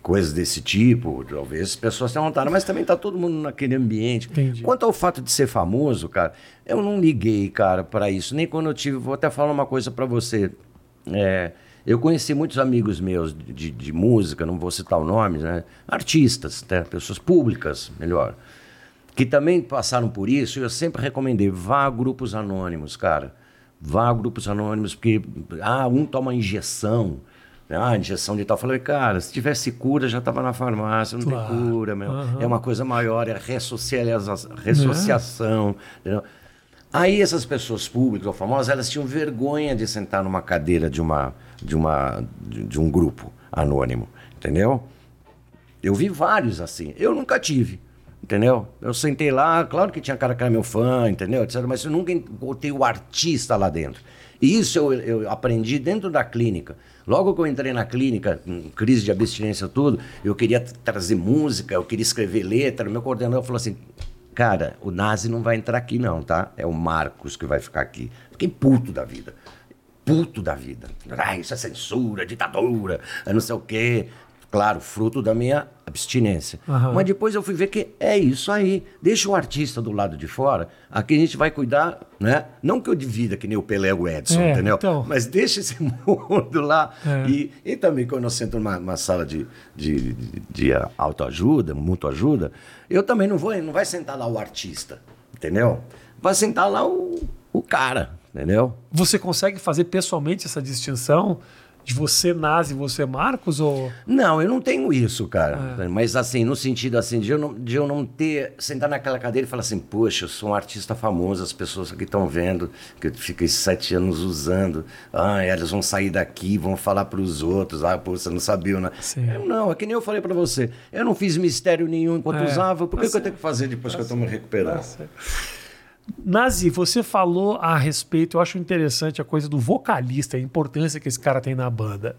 coisas desse tipo, talvez as pessoas tenham vontade, mas também tá todo mundo naquele ambiente. Entendi. Quanto ao fato de ser famoso, cara, eu não liguei, cara, para isso. Nem quando eu tive, vou até falar uma coisa para você. É, eu conheci muitos amigos meus de, de, de, música, não vou citar o nome, né? Artistas, até, pessoas públicas, melhor, que também passaram por isso. Eu sempre recomendei, vá a grupos anônimos, cara. Vá a grupos anônimos, porque ah, um toma injeção ah, injeção de tal. Eu falei, cara, se tivesse cura, já estava na farmácia, não claro. tem cura, meu. Uhum. É uma coisa maior, é ressocialização. É. Aí essas pessoas públicas ou famosas, elas tinham vergonha de sentar numa cadeira de, uma, de, uma, de, de um grupo anônimo, entendeu? Eu vi vários assim. Eu nunca tive, entendeu? Eu sentei lá, claro que tinha cara que era meu fã, entendeu? Etc, mas eu nunca botei o artista lá dentro. E isso eu, eu aprendi dentro da clínica. Logo que eu entrei na clínica, com crise de abstinência tudo, eu queria trazer música, eu queria escrever letra. Meu coordenador falou assim: cara, o Nazi não vai entrar aqui, não, tá? É o Marcos que vai ficar aqui. Fiquei puto da vida. Puto da vida. Ah, isso é censura, ditadura, é não sei o quê. Claro, fruto da minha abstinência. Uhum. Mas depois eu fui ver que é isso aí. Deixa o artista do lado de fora. Aqui a gente vai cuidar, né? Não que eu divida que nem o Pelé o Edson, é, entendeu? Então... Mas deixa esse (laughs) mundo lá. É. E, e também quando eu sento numa, numa sala de, de, de, de autoajuda, mutua ajuda, eu também não vou, não vai sentar lá o artista, entendeu? Vai sentar lá o, o cara, entendeu? Você consegue fazer pessoalmente essa distinção? De você Nazi, você Marcos ou Não, eu não tenho isso, cara. É. Mas assim, no sentido assim de eu não, de eu não ter sentar naquela cadeira e falar assim, poxa, eu sou um artista famoso, as pessoas aqui estão vendo que eu fiquei sete anos usando, ah, elas vão sair daqui, vão falar para os outros, ah, pô, você não sabia, né? Eu, não, é que nem eu falei para você, eu não fiz mistério nenhum enquanto é. usava, por que, que eu tenho que fazer depois tá que eu estou me recuperando? Tá Nazi, você falou a respeito, eu acho interessante a coisa do vocalista, a importância que esse cara tem na banda.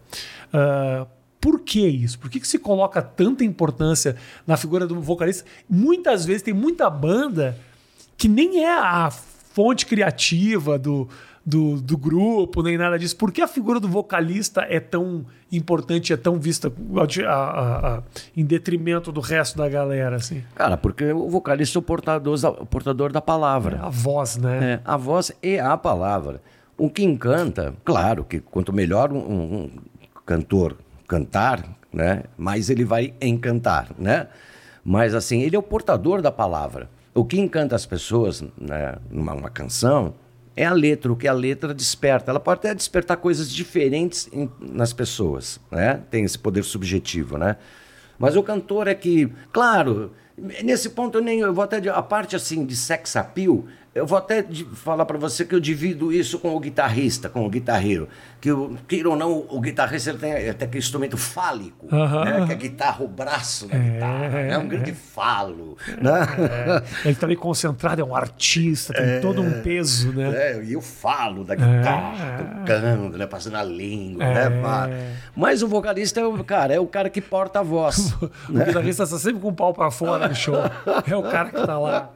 Uh, por que isso? Por que, que se coloca tanta importância na figura do vocalista? Muitas vezes tem muita banda que nem é a fonte criativa do, do, do, grupo, nem nada disso. Por que a figura do vocalista é tão importante, é tão vista a, a, a, em detrimento do resto da galera? Assim? Cara, porque o vocalista é o portador, o portador da palavra. É a voz, né? É, a voz é a palavra. O que encanta, claro, que quanto melhor um, um cantor cantar, né, mais ele vai encantar, né? Mas assim, ele é o portador da palavra. O que encanta as pessoas né, numa canção é a letra, o que a letra desperta. Ela pode até despertar coisas diferentes em, nas pessoas, né? Tem esse poder subjetivo, né? Mas o cantor é que, claro, nesse ponto eu nem eu vou até a parte assim de sex appeal eu vou até falar para você que eu divido isso com o guitarrista, com o guitarreiro. Que, queira ou não, o guitarrista ele tem até aquele instrumento fálico, né? que é a guitarra, o braço da é, guitarra. É um grande falo. Né? É, ele está ali concentrado, é um artista, tem é, todo um peso. Né? É, e o falo da guitarra, tocando, né? passando a língua. Né? Mas o vocalista é o cara, é o cara que porta a voz. (laughs) o né? guitarrista está sempre com o pau para fora no show. É o cara que está lá,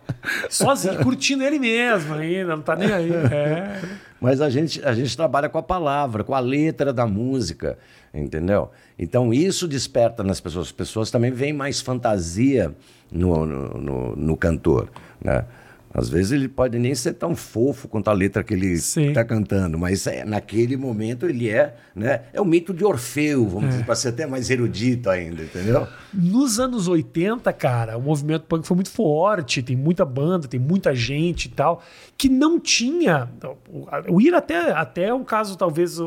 sozinho, curtindo ele mesmo mesmo ainda, não tá nem aí. (laughs) É. Mas a gente, a gente trabalha com a palavra, com a letra da música, entendeu? Então isso desperta nas pessoas. As pessoas também veem mais fantasia no, no, no, no cantor, né? Às vezes ele pode nem ser tão fofo quanto a letra que ele está cantando, mas é, naquele momento ele é, né? É o mito de Orfeu, vamos é. dizer, para ser até mais erudito ainda, entendeu? Nos anos 80, cara, o movimento punk foi muito forte, tem muita banda, tem muita gente e tal, que não tinha. O Ir até, até é um caso, talvez, uh,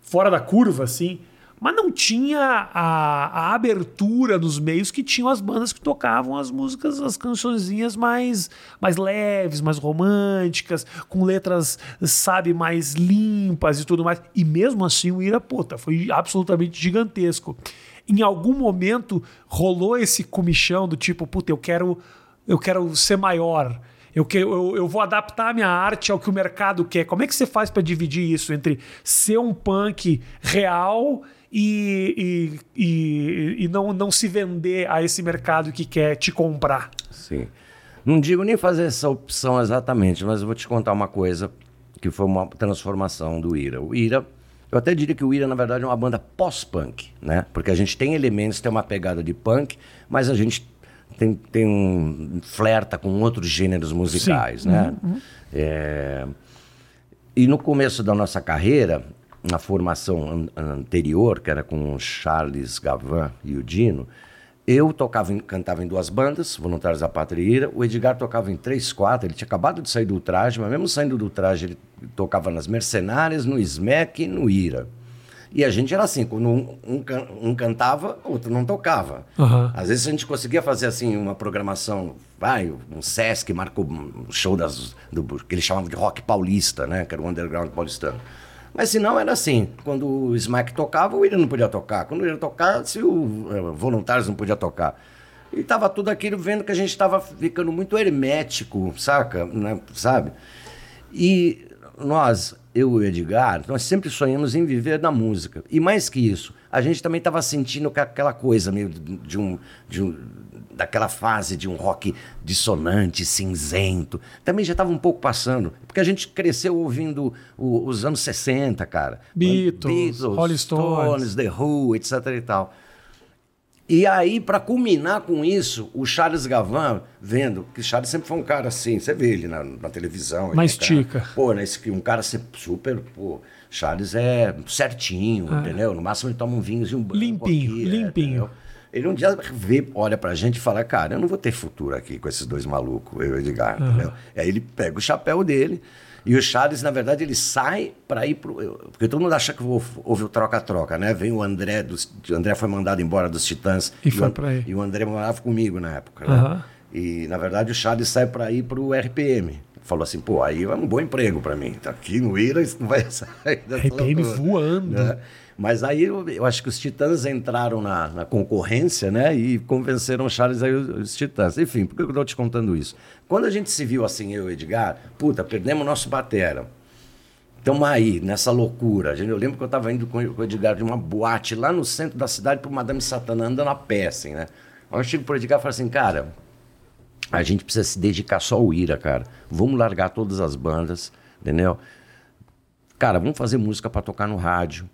fora da curva, assim mas não tinha a, a, abertura nos meios que tinham as bandas que tocavam as músicas, as cançõezinhas mais, mais leves, mais românticas, com letras, sabe, mais limpas e tudo mais. E mesmo assim o Ira, puta, foi absolutamente gigantesco. Em algum momento rolou esse comichão do tipo, puta, eu quero, eu quero ser maior. Eu, eu, eu vou adaptar a minha arte ao que o mercado quer. Como é que você faz para dividir isso entre ser um punk real e, e, e, e, não, não se vender a esse mercado que quer te comprar. Sim. Não digo nem fazer essa opção exatamente, mas eu vou te contar uma coisa que foi uma transformação do Ira. O Ira, eu até diria que o Ira, na verdade, é uma banda pós-punk, né? Porque a gente tem elementos, tem uma pegada de punk, mas a gente tem, tem um flerta com outros gêneros musicais, Sim. né? Uhum. É... E no começo da nossa carreira, na formação an anterior, que era com o Charles Gavan e o Dino, eu tocava, em, cantava em duas bandas, Voluntários da Pátria e Ira. O Edgar tocava em três, quatro. Ele tinha acabado de sair do traje, mas mesmo saindo do traje, ele tocava nas Mercenárias, no Smack e no Ira. E a gente era assim, quando um, um, um cantava, o outro não tocava. Uhum. Às vezes a gente conseguia fazer assim uma programação, vai, um Sesc marcou um show das, do, que eles chamavam de rock paulista, né? Que era o underground paulistano. Mas se não, era assim. Quando o Smack tocava, o William não podia tocar. Quando William tocava, se o é, Voluntários não podia tocar. E tava tudo aquilo vendo que a gente estava ficando muito hermético, saca? Né? Sabe? E nós, eu e o Edgar, nós sempre sonhamos em viver da música. E mais que isso, a gente também estava sentindo aquela coisa meio de um, de um daquela fase de um rock dissonante, cinzento. Também já estava um pouco passando, porque a gente cresceu ouvindo o, os anos 60, cara. Beatles, Beatles Rolling Stones. Stones, The Who, etc e tal. E aí, para culminar com isso, o Charles Gavan, vendo, que Charles sempre foi um cara assim, você vê ele na, na televisão. Mais tica. pô, né, esse, um cara super, pô, Charles é certinho, ah. entendeu? No máximo ele toma um vinho e um banho. Limpinho, aqui, limpinho. É, ele um dia vê, olha pra gente e fala, cara, eu não vou ter futuro aqui com esses dois malucos, eu e o Edgar, uhum. Aí ele pega o chapéu dele e o Charles, na verdade, ele sai para ir pro... Porque todo mundo acha que houve o troca-troca, né? Vem o André, dos, o André foi mandado embora dos Titãs. E, e foi para aí. E o André morava comigo na época, né? Uhum. E, na verdade, o Charles sai para ir pro RPM falou assim, pô, aí é um bom emprego para mim. Tá aqui no Ira, isso não vai (laughs) sair. RPM voando. Né? Mas aí eu, eu, acho que os Titãs entraram na, na, concorrência, né? E convenceram o Charles aí os, os Titãs. Enfim, por que eu estou te contando isso? Quando a gente se viu assim, eu e Edgar, puta, perdemos nosso batera. Estamos aí, nessa loucura. Eu lembro que eu estava indo com o Edgar de uma boate lá no centro da cidade para Madame Satana andando a pé, assim, né? Aí eu chego pro Edgar e falo assim, cara, a gente precisa se dedicar só ao Ira, cara. Vamos largar todas as bandas, entendeu? Cara, vamos fazer música para tocar no rádio.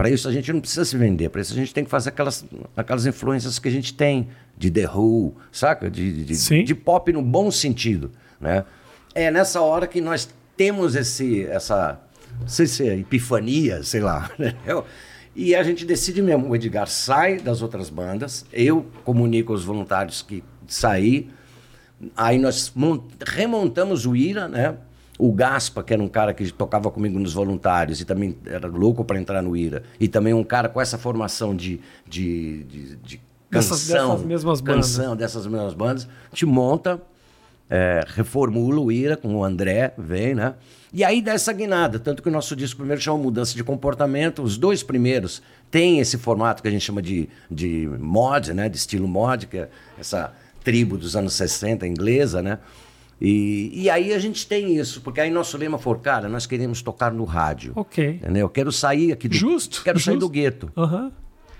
Para isso a gente não precisa se vender, para isso a gente tem que fazer aquelas, aquelas influências que a gente tem de The Who, saca? De, de, de, pop no bom sentido, né? É nessa hora que nós temos esse, essa, não sei se é epifania, sei lá, (laughs) né? E a gente decide mesmo, o Edgar sai das outras bandas, eu comunico aos voluntários que saí, aí nós remontamos o Ira, né? O Gaspa, que era um cara que tocava comigo nos voluntários e também era louco para entrar no Ira, e também um cara com essa formação de, de, de, de canção, dessas, dessas mesmas bandas. canção dessas mesmas bandas, te monta, é, reformula o Ira com o André, vem, né? E aí dá essa guinada, tanto que o nosso disco primeiro chama Mudança de Comportamento, os dois primeiros têm esse formato que a gente chama de, de mod, né? De estilo mod, que é essa tribo dos anos 60 inglesa, né? E, e aí a gente tem isso, porque aí nosso lema for, cara, nós queremos tocar no rádio. Ok. Entendeu? Eu quero sair aqui do. Justo. Quero justo. sair do gueto. Uhum.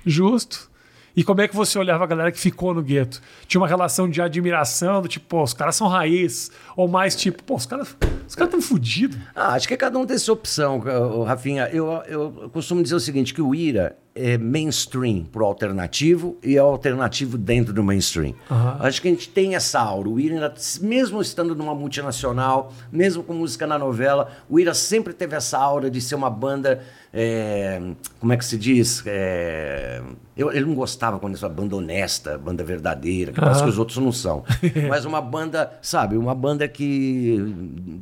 Justo. E como é que você olhava a galera que ficou no gueto? Tinha uma relação de admiração, do tipo, pô, os caras são raiz. Ou mais tipo, pô, os caras os caras estão fodidos. Ah, acho que cada um tem sua opção, Rafinha. Eu, eu costumo dizer o seguinte, que o IRA é mainstream pro alternativo e é alternativo dentro do mainstream. Uhum. Acho que a gente tem essa aura. O IRA, mesmo estando numa multinacional, mesmo com música na novela, o IRA sempre teve essa aura de ser uma banda é, como é que se diz? É, eu, ele não gostava quando isso banda honesta, banda verdadeira, que parece que os outros não são. (laughs) Mas uma banda, sabe, uma banda que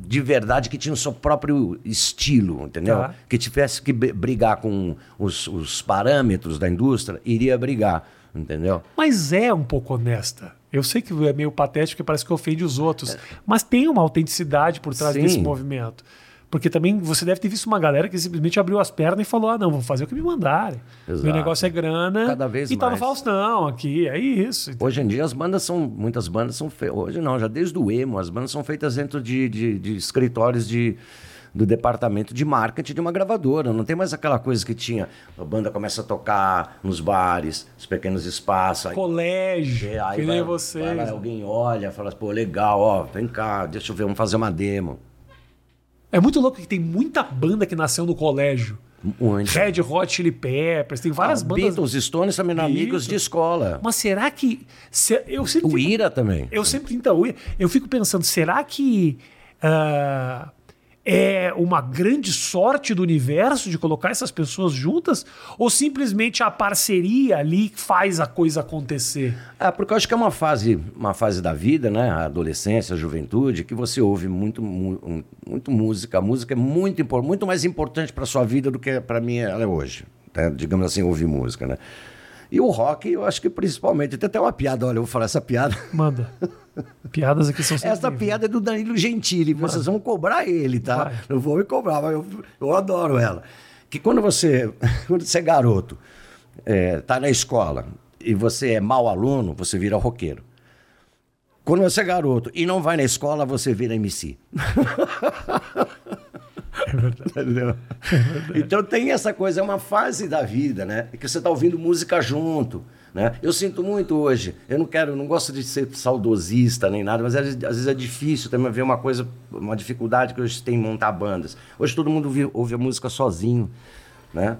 de verdade que tinha o seu próprio estilo, entendeu? Tá. Que tivesse que brigar com os, os parâmetros da indústria, iria brigar, entendeu? Mas é um pouco honesta. Eu sei que é meio patético, porque parece que ofende os outros, é. mas tem uma autenticidade por trás Sim. desse movimento. Porque também você deve ter visto uma galera que simplesmente abriu as pernas e falou: ah, não, vou fazer o que me mandarem. Exato. Meu negócio é grana. Cada vez e mais. tá no Faustão aqui, é isso. Hoje em dia as bandas são. Muitas bandas são feitas. Hoje não, já desde o emo, as bandas são feitas dentro de, de, de escritórios de do departamento de marketing de uma gravadora. Não tem mais aquela coisa que tinha. A banda começa a tocar nos bares, nos pequenos espaços. Colégio, aí, aí que nem você. Alguém olha, fala, pô, legal, ó, vem cá, deixa eu ver, vamos fazer uma demo. É muito louco que tem muita banda que nasceu no colégio. Muito. Red Hot Chili Peppers, tem várias ah, bandas. Beatles, Stones também eram amigos de escola. Mas será que. Se, eu sempre o Ira também. Eu sempre. Então, eu fico pensando, será que. Uh, é uma grande sorte do universo de colocar essas pessoas juntas? Ou simplesmente a parceria ali faz a coisa acontecer? É, porque eu acho que é uma fase, uma fase da vida, né? A adolescência, a juventude, que você ouve muito, muito, muito música. A música é muito, muito mais importante para sua vida do que para mim ela é hoje. Né? Digamos assim, ouvir música, né? E o rock, eu acho que principalmente. Tem até uma piada, olha, eu vou falar essa piada. Manda. Piadas aqui são Essa piada é do Danilo Gentili. Manda. Vocês vão cobrar ele, tá? Vai. Não vou me cobrar, mas eu, eu adoro ela. Que quando você, (laughs) quando você é garoto, é, tá na escola e você é mau aluno, você vira roqueiro. Quando você é garoto e não vai na escola, você vira MC. (laughs) É verdade. (laughs) É verdade. Então tem essa coisa, é uma fase da vida, né? Que você está ouvindo música junto. Né? Eu sinto muito hoje. Eu não quero, não gosto de ser saudosista nem nada, mas às vezes é difícil também ver uma coisa, uma dificuldade que hoje tem em montar bandas. Hoje todo mundo ouve, ouve a música sozinho, né?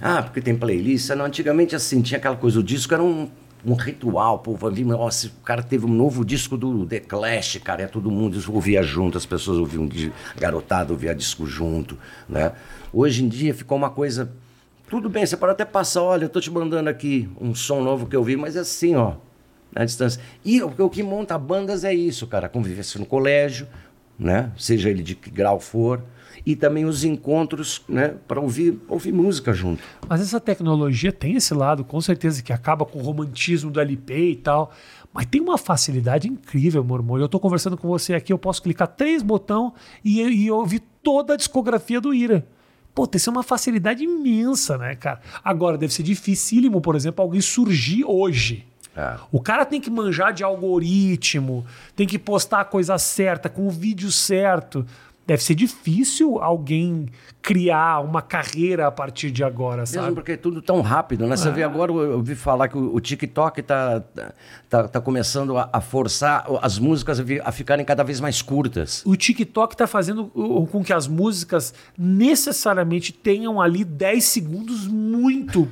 Ah, porque tem playlist. Não, antigamente assim, tinha aquela coisa, o disco era um um ritual, pô, vai vir, nossa, o cara teve um novo disco do The Clash, cara, é todo mundo ouvia junto, as pessoas ouviam, garotada ouvia disco junto, né? Hoje em dia ficou uma coisa, tudo bem, você pode até passar, olha, eu tô te mandando aqui um som novo que eu vi, mas é assim, ó, na distância. E o, o que monta bandas é isso, cara, convivência no colégio, né? Seja ele de que grau for, e também os encontros né, para ouvir, ouvir música junto. Mas essa tecnologia tem esse lado, com certeza, que acaba com o romantismo do LP e tal. Mas tem uma facilidade incrível, meu irmão. Eu estou conversando com você aqui, eu posso clicar três botões e, e ouvir toda a discografia do Ira. Pô, tem uma facilidade imensa, né, cara? Agora, deve ser dificílimo, por exemplo, alguém surgir hoje. É. O cara tem que manjar de algoritmo, tem que postar a coisa certa, com o vídeo certo deve ser difícil alguém criar uma carreira a partir de agora, sabe? Mesmo porque é tudo tão rápido, né? Você vê agora, eu ouvi falar que o, TikTok está tá, tá começando a, forçar as músicas a, ficarem cada vez mais curtas. O TikTok está fazendo com que as músicas necessariamente tenham ali 10 segundos muito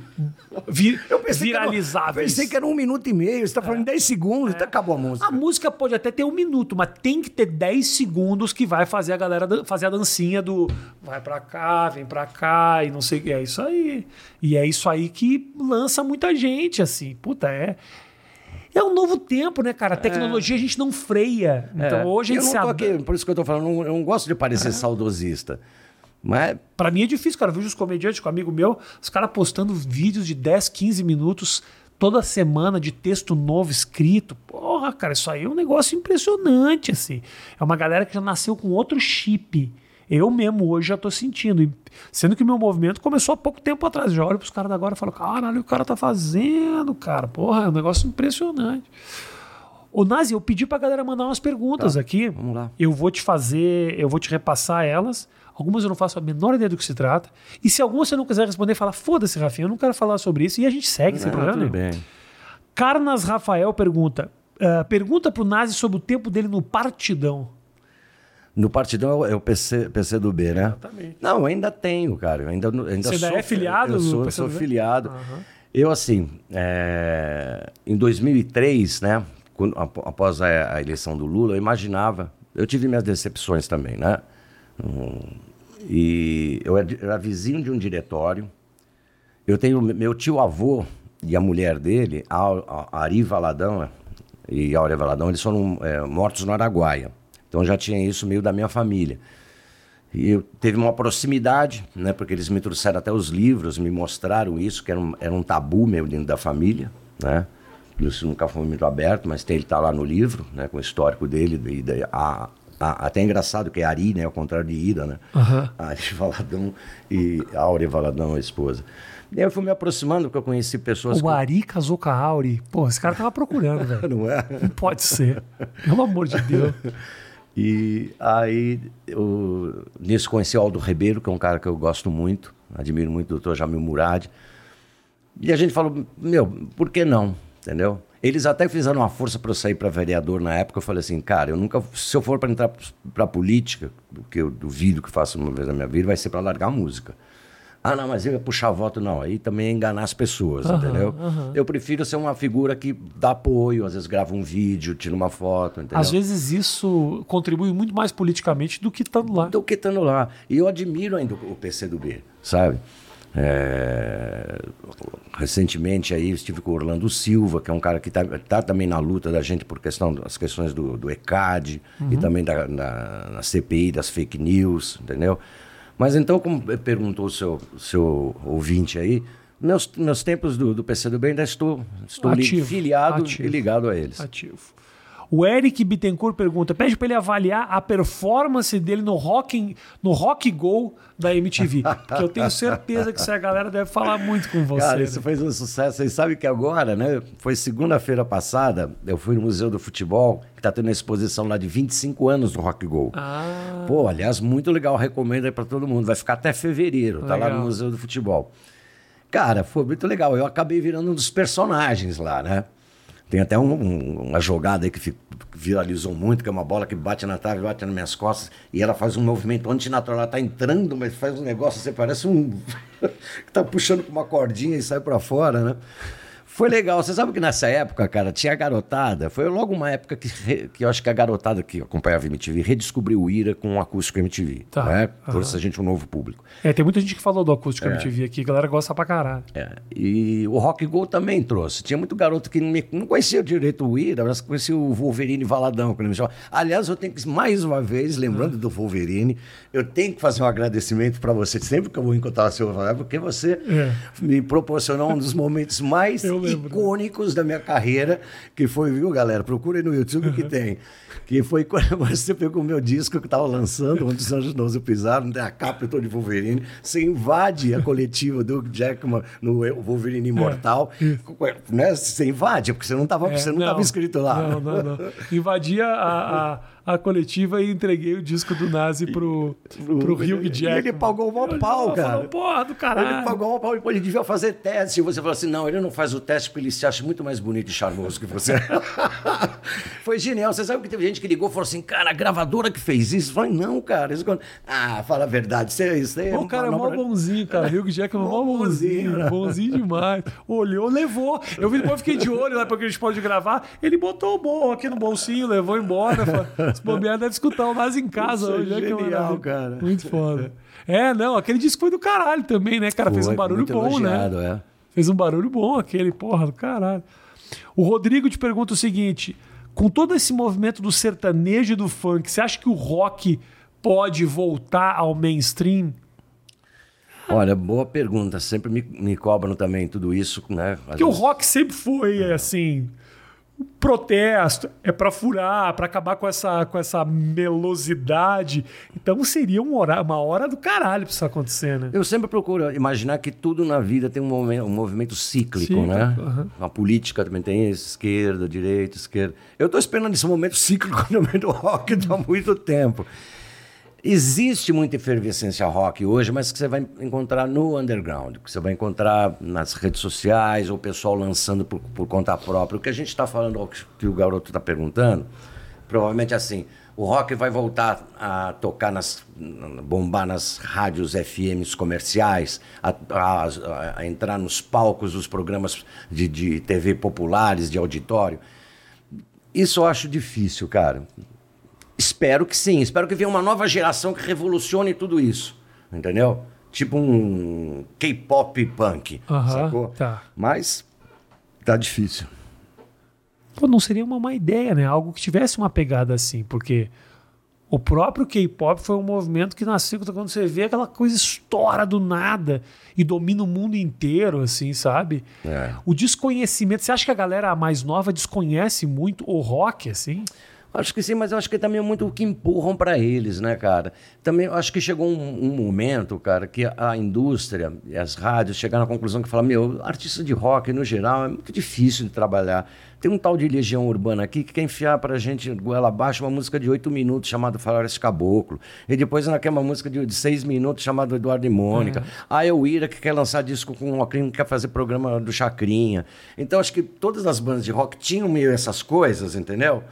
vi, (laughs) Eu pensei que, era, viralizáveis. pensei que era um minuto e meio. Você tá falando 10 segundos, então acabou a música. A música pode até ter um minuto, mas tem que ter 10 segundos que vai fazer a galera dan- fazer a dancinha do vai pra cá, vem pra cá e não sei o que. É isso aí. E é isso aí que lança muita gente, assim. Puta, é. É um novo tempo, né, cara? A tecnologia a gente não freia. Então É. hoje a eu gente não se tô aqui, por isso que eu tô falando, eu não, eu não gosto de parecer saudosista. Mas Pra mim é difícil, cara. Eu vejo os comediantes com um amigo meu, os caras postando vídeos de 10, 15 minutos toda semana de texto novo escrito. Porra, cara, isso aí é um negócio impressionante, assim. É uma galera que já nasceu com outro chip. Eu mesmo hoje já tô sentindo. E Sendo que o meu movimento começou há pouco tempo atrás. Já olho pros caras da agora e falo, caralho, o cara tá fazendo, cara. Porra, é um negócio impressionante. Ô, Nazi, eu pedi pra galera mandar umas perguntas aqui. vamos lá. Eu vou te fazer, eu vou te repassar elas. Algumas eu não faço a menor ideia do que se trata. E se alguma você não quiser responder, fala, foda-se, Rafinha, eu não quero falar sobre isso. E a gente segue sem Ah, problema. tudo nenhum. bem. Carnas Rafael pergunta: ah, pergunta pro Nazi sobre o tempo dele no Partidão. No partidão é o- é PC, PC do B, né? Exatamente. Não, eu ainda tenho, cara. Eu ainda, ainda Você ainda sou, é filiado Eu sou, sou filiado. Eu, assim, é, em 2003, né? quando- ap- após a, a eleição do Lula, eu imaginava. Eu tive minhas decepções também, né? E eu era, vizinho de um diretório. Eu tenho meu tio avô e a mulher dele, a, Ari Valadão e a Áurea Valadão, eles foram é, mortos no Araguaia. Então já tinha isso meio da minha família. E eu teve uma proximidade, né? Porque eles me trouxeram até os livros, me mostraram isso, que era um, era um tabu meu dentro da família, né? Isso nunca foi muito aberto, mas tem, ele está lá no livro, né? Com o histórico dele. E daí, a, a- até é engraçado que é Ari, né? Ao contrário de Ida, né? A (laughs) Ari Valadão e Áurea Valadão, a esposa. E aí eu fui me aproximando, porque eu conheci pessoas O Ari casou com a Auri. Pô, esse cara tava procurando, (laughs) velho. Não é? Não pode ser. Pelo amor de Deus. (laughs) E aí, eu, nisso conheci o Aldo Ribeiro, que é um cara que eu gosto muito, admiro muito o doutor Jamil Murad. E a gente falou, meu, por que não? Entendeu? Eles até fizeram uma força para eu sair para vereador na época. Eu falei assim, cara, eu nunca, se eu for para entrar para política, o que eu duvido que faça uma vez na minha vida, vai ser para largar a música. Ah, não, mas eu ia puxar voto, não. Aí também é enganar as pessoas, entendeu? Eu prefiro ser uma figura que dá apoio, às vezes grava um vídeo, tira uma foto, entendeu? Às vezes isso contribui muito mais politicamente do que estando lá. do que estando lá. E eu admiro ainda o PCdoB, sabe? É, Recentemente aí eu estive com o Orlando Silva, que é um cara que está também na luta da gente por questão das questões do, do ECAD e também da, na, na CPI das fake news, entendeu? Mas então, como perguntou o seu, seu ouvinte aí, meus, meus tempos do, do PCdoB ainda estou, estou li- Ativo, filiado ativo. e ligado a eles. Ativo. O Eric Bittencourt pergunta: pede pra ele avaliar a performance dele no Rock, no rock Go da MTV. Porque eu tenho certeza que essa galera deve falar muito com você. Cara, né? isso fez um sucesso. Vocês sabem que agora, né? Foi segunda-feira passada, eu fui no Museu do Futebol, que tá tendo uma exposição lá de 25 anos do Rock Go. Ah, Pô, aliás, muito legal, recomendo aí pra todo mundo. Vai ficar até fevereiro, tá lá Legal. no Museu do Futebol. Cara, foi muito legal. Eu acabei virando um dos personagens lá, né? Tem até um- um- uma jogada aí que viralizou muito, que é uma bola que bate na trave, bate nas minhas costas, e ela faz um movimento antinatural. Ela tá entrando, mas faz um negócio, você parece um. (laughs) que tá puxando com uma cordinha e sai pra fora, né? Foi legal. Você sabe que nessa época, cara, tinha a garotada. Foi logo uma época que, que eu acho que a garotada que acompanhava a MTV redescobriu o Ira com o acústico MTV. Tá. Né? Trouxe a gente um novo público. é, tem muita gente que falou do acústico MTV aqui, a galera gosta pra caralho. É, e o Rock Go também trouxe. Tinha muito garoto que não, conhecia direito o Ira, mas conhecia o Wolverine Valadão. Ele me. Aliás, eu tenho que, mais uma vez, lembrando do Wolverine, eu tenho que fazer um agradecimento para você, sempre que eu vou encontrar o seu Valadão, porque você É. me proporcionou um dos momentos mais Eu lembro. icônicos da minha carreira, que foi, viu, galera? Procurem no YouTube que tem. Que foi quando (laughs) você pegou o meu disco que estava lançando, onde os Anjos Não Pisaram, tem a capa eu tô de Wolverine, você invade a coletiva do Jackman no Wolverine Imortal, né? Você invade, porque você não estava É, não lá. Não, não, não. Invadia a, a, a coletiva e entreguei o disco do Nazi pro, pro Hugh Jackman. Ele pagou um pau, cara. Falou, Porra do caralho. Ele pagou um pau, ele devia fazer teste. E você falou assim, não, ele não faz o teste porque ele se acha muito mais bonito e charmoso que você. (laughs) Foi genial. Você sabe que teve gente que ligou e falou assim, cara, a gravadora que fez isso. Eu falei, não, cara. Isso... Ah, fala a verdade. Isso é isso. É o cara é mó bonzinho, cara. Hugh Jackman é mó bonzinho. Né? Bonzinho demais. Olhou, levou. Eu depois fiquei de olho lá porque a gente pode gravar. Ele botou o bom aqui no bolsinho, levou embora. Se bobear, deve escutar o Nas em casa hoje. É genial, cara. Muito foda. (laughs) É, não, aquele disco foi do caralho também, né, cara? Foi, Fez um barulho bom, né? É. Fez um barulho bom aquele, porra, do caralho. O Rodrigo te pergunta o seguinte: com todo esse movimento do sertanejo e do funk, você acha que o rock pode voltar ao mainstream? Olha, boa pergunta. Sempre me, me cobram também tudo isso, né? Porque vezes... o rock sempre foi assim protesto, é para furar, para acabar com essa, com essa melosidade. Então seria uma hora, uma hora do caralho pra isso acontecer, né? Eu sempre procuro imaginar que tudo na vida tem um movimento, um movimento cíclico, cíclico né? Uhum. A política também tem esquerda, direita, esquerda. Eu tô esperando esse momento cíclico (laughs) no meio do rock há muito tempo. Existe muita efervescência rock hoje, mas que você vai encontrar no underground, que você vai encontrar nas redes sociais, ou o pessoal lançando por, por conta própria. O que a gente está falando, o que o garoto está perguntando, provavelmente é assim, o rock vai voltar a tocar nas. bombar nas rádios FMs comerciais, a, a, a entrar nos palcos dos programas de, de TV populares, de auditório. Isso eu acho difícil, cara. Espero que sim. Espero que venha uma nova geração que revolucione tudo isso. Entendeu? Tipo um K-pop punk. Uhum, sacou? Tá. Mas tá difícil. Pô, não seria uma má ideia, né? Algo que tivesse uma pegada assim, porque o próprio K-pop foi um movimento que nasceu quando você vê aquela coisa estoura do nada e domina o mundo inteiro, assim, sabe? É. O desconhecimento. Você acha que a galera mais nova desconhece muito o rock, assim? Acho que sim, mas eu acho que também é muito o que empurram para eles, né, cara? Também acho que chegou um, um, momento, cara, que a indústria e as rádios chegaram à conclusão que falam, meu, artista de rock, no geral, é muito difícil de trabalhar. Tem um tal de Legião Urbana aqui que quer enfiar pra gente, goela abaixo, uma música de oito minutos chamada Floresta Caboclo. E depois naquela uma música de, seis minutos chamada Eduardo e Mônica. Uhum. A Elwira que quer lançar disco com o Ocrim, que quer fazer programa do Chacrinha. Então acho que todas as bandas de rock tinham meio essas coisas, entendeu?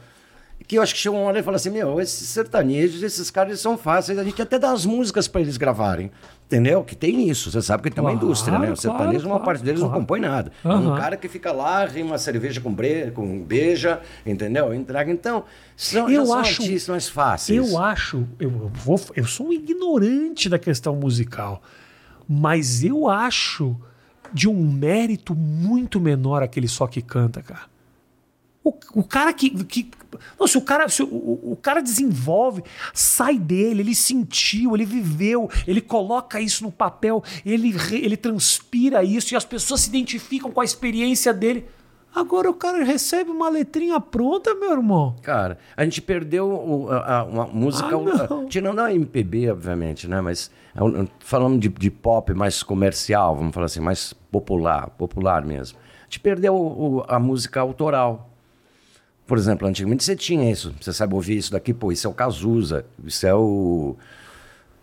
Que eu acho que chegou uma hora e falou assim: Meu, esses sertanejos, esses caras são fáceis, a gente até dá as músicas para eles gravarem. Entendeu? Que tem isso. Você sabe que tem claro, uma indústria, né? O sertanejo, claro, uma parte deles claro. não compõe nada. Uhum. Um cara que fica lá, rima cerveja com, bre... com beija, entendeu? Entrega. Então, são, eu são acho, artistas mais fáceis. Eu acho, eu, vou, eu sou um ignorante da questão musical, mas eu acho de um mérito muito menor aquele só que canta, cara. O, o cara que, que. Não, se o cara, se o, o, cara desenvolve, sai dele, ele sentiu, ele viveu, ele coloca isso no papel, ele, ele transpira isso e as pessoas se identificam com a experiência dele. Agora o cara recebe uma letrinha pronta, meu irmão. Cara, a gente perdeu o, a, a, uma música. Ah, tirando a MPB, obviamente, né? Mas falando de, de, pop mais comercial, vamos falar assim, mais popular, popular mesmo. A gente perdeu o, a música autoral. Por exemplo, antigamente você tinha isso. Você sabe ouvir isso daqui, pô, isso é o Cazuza, isso é o.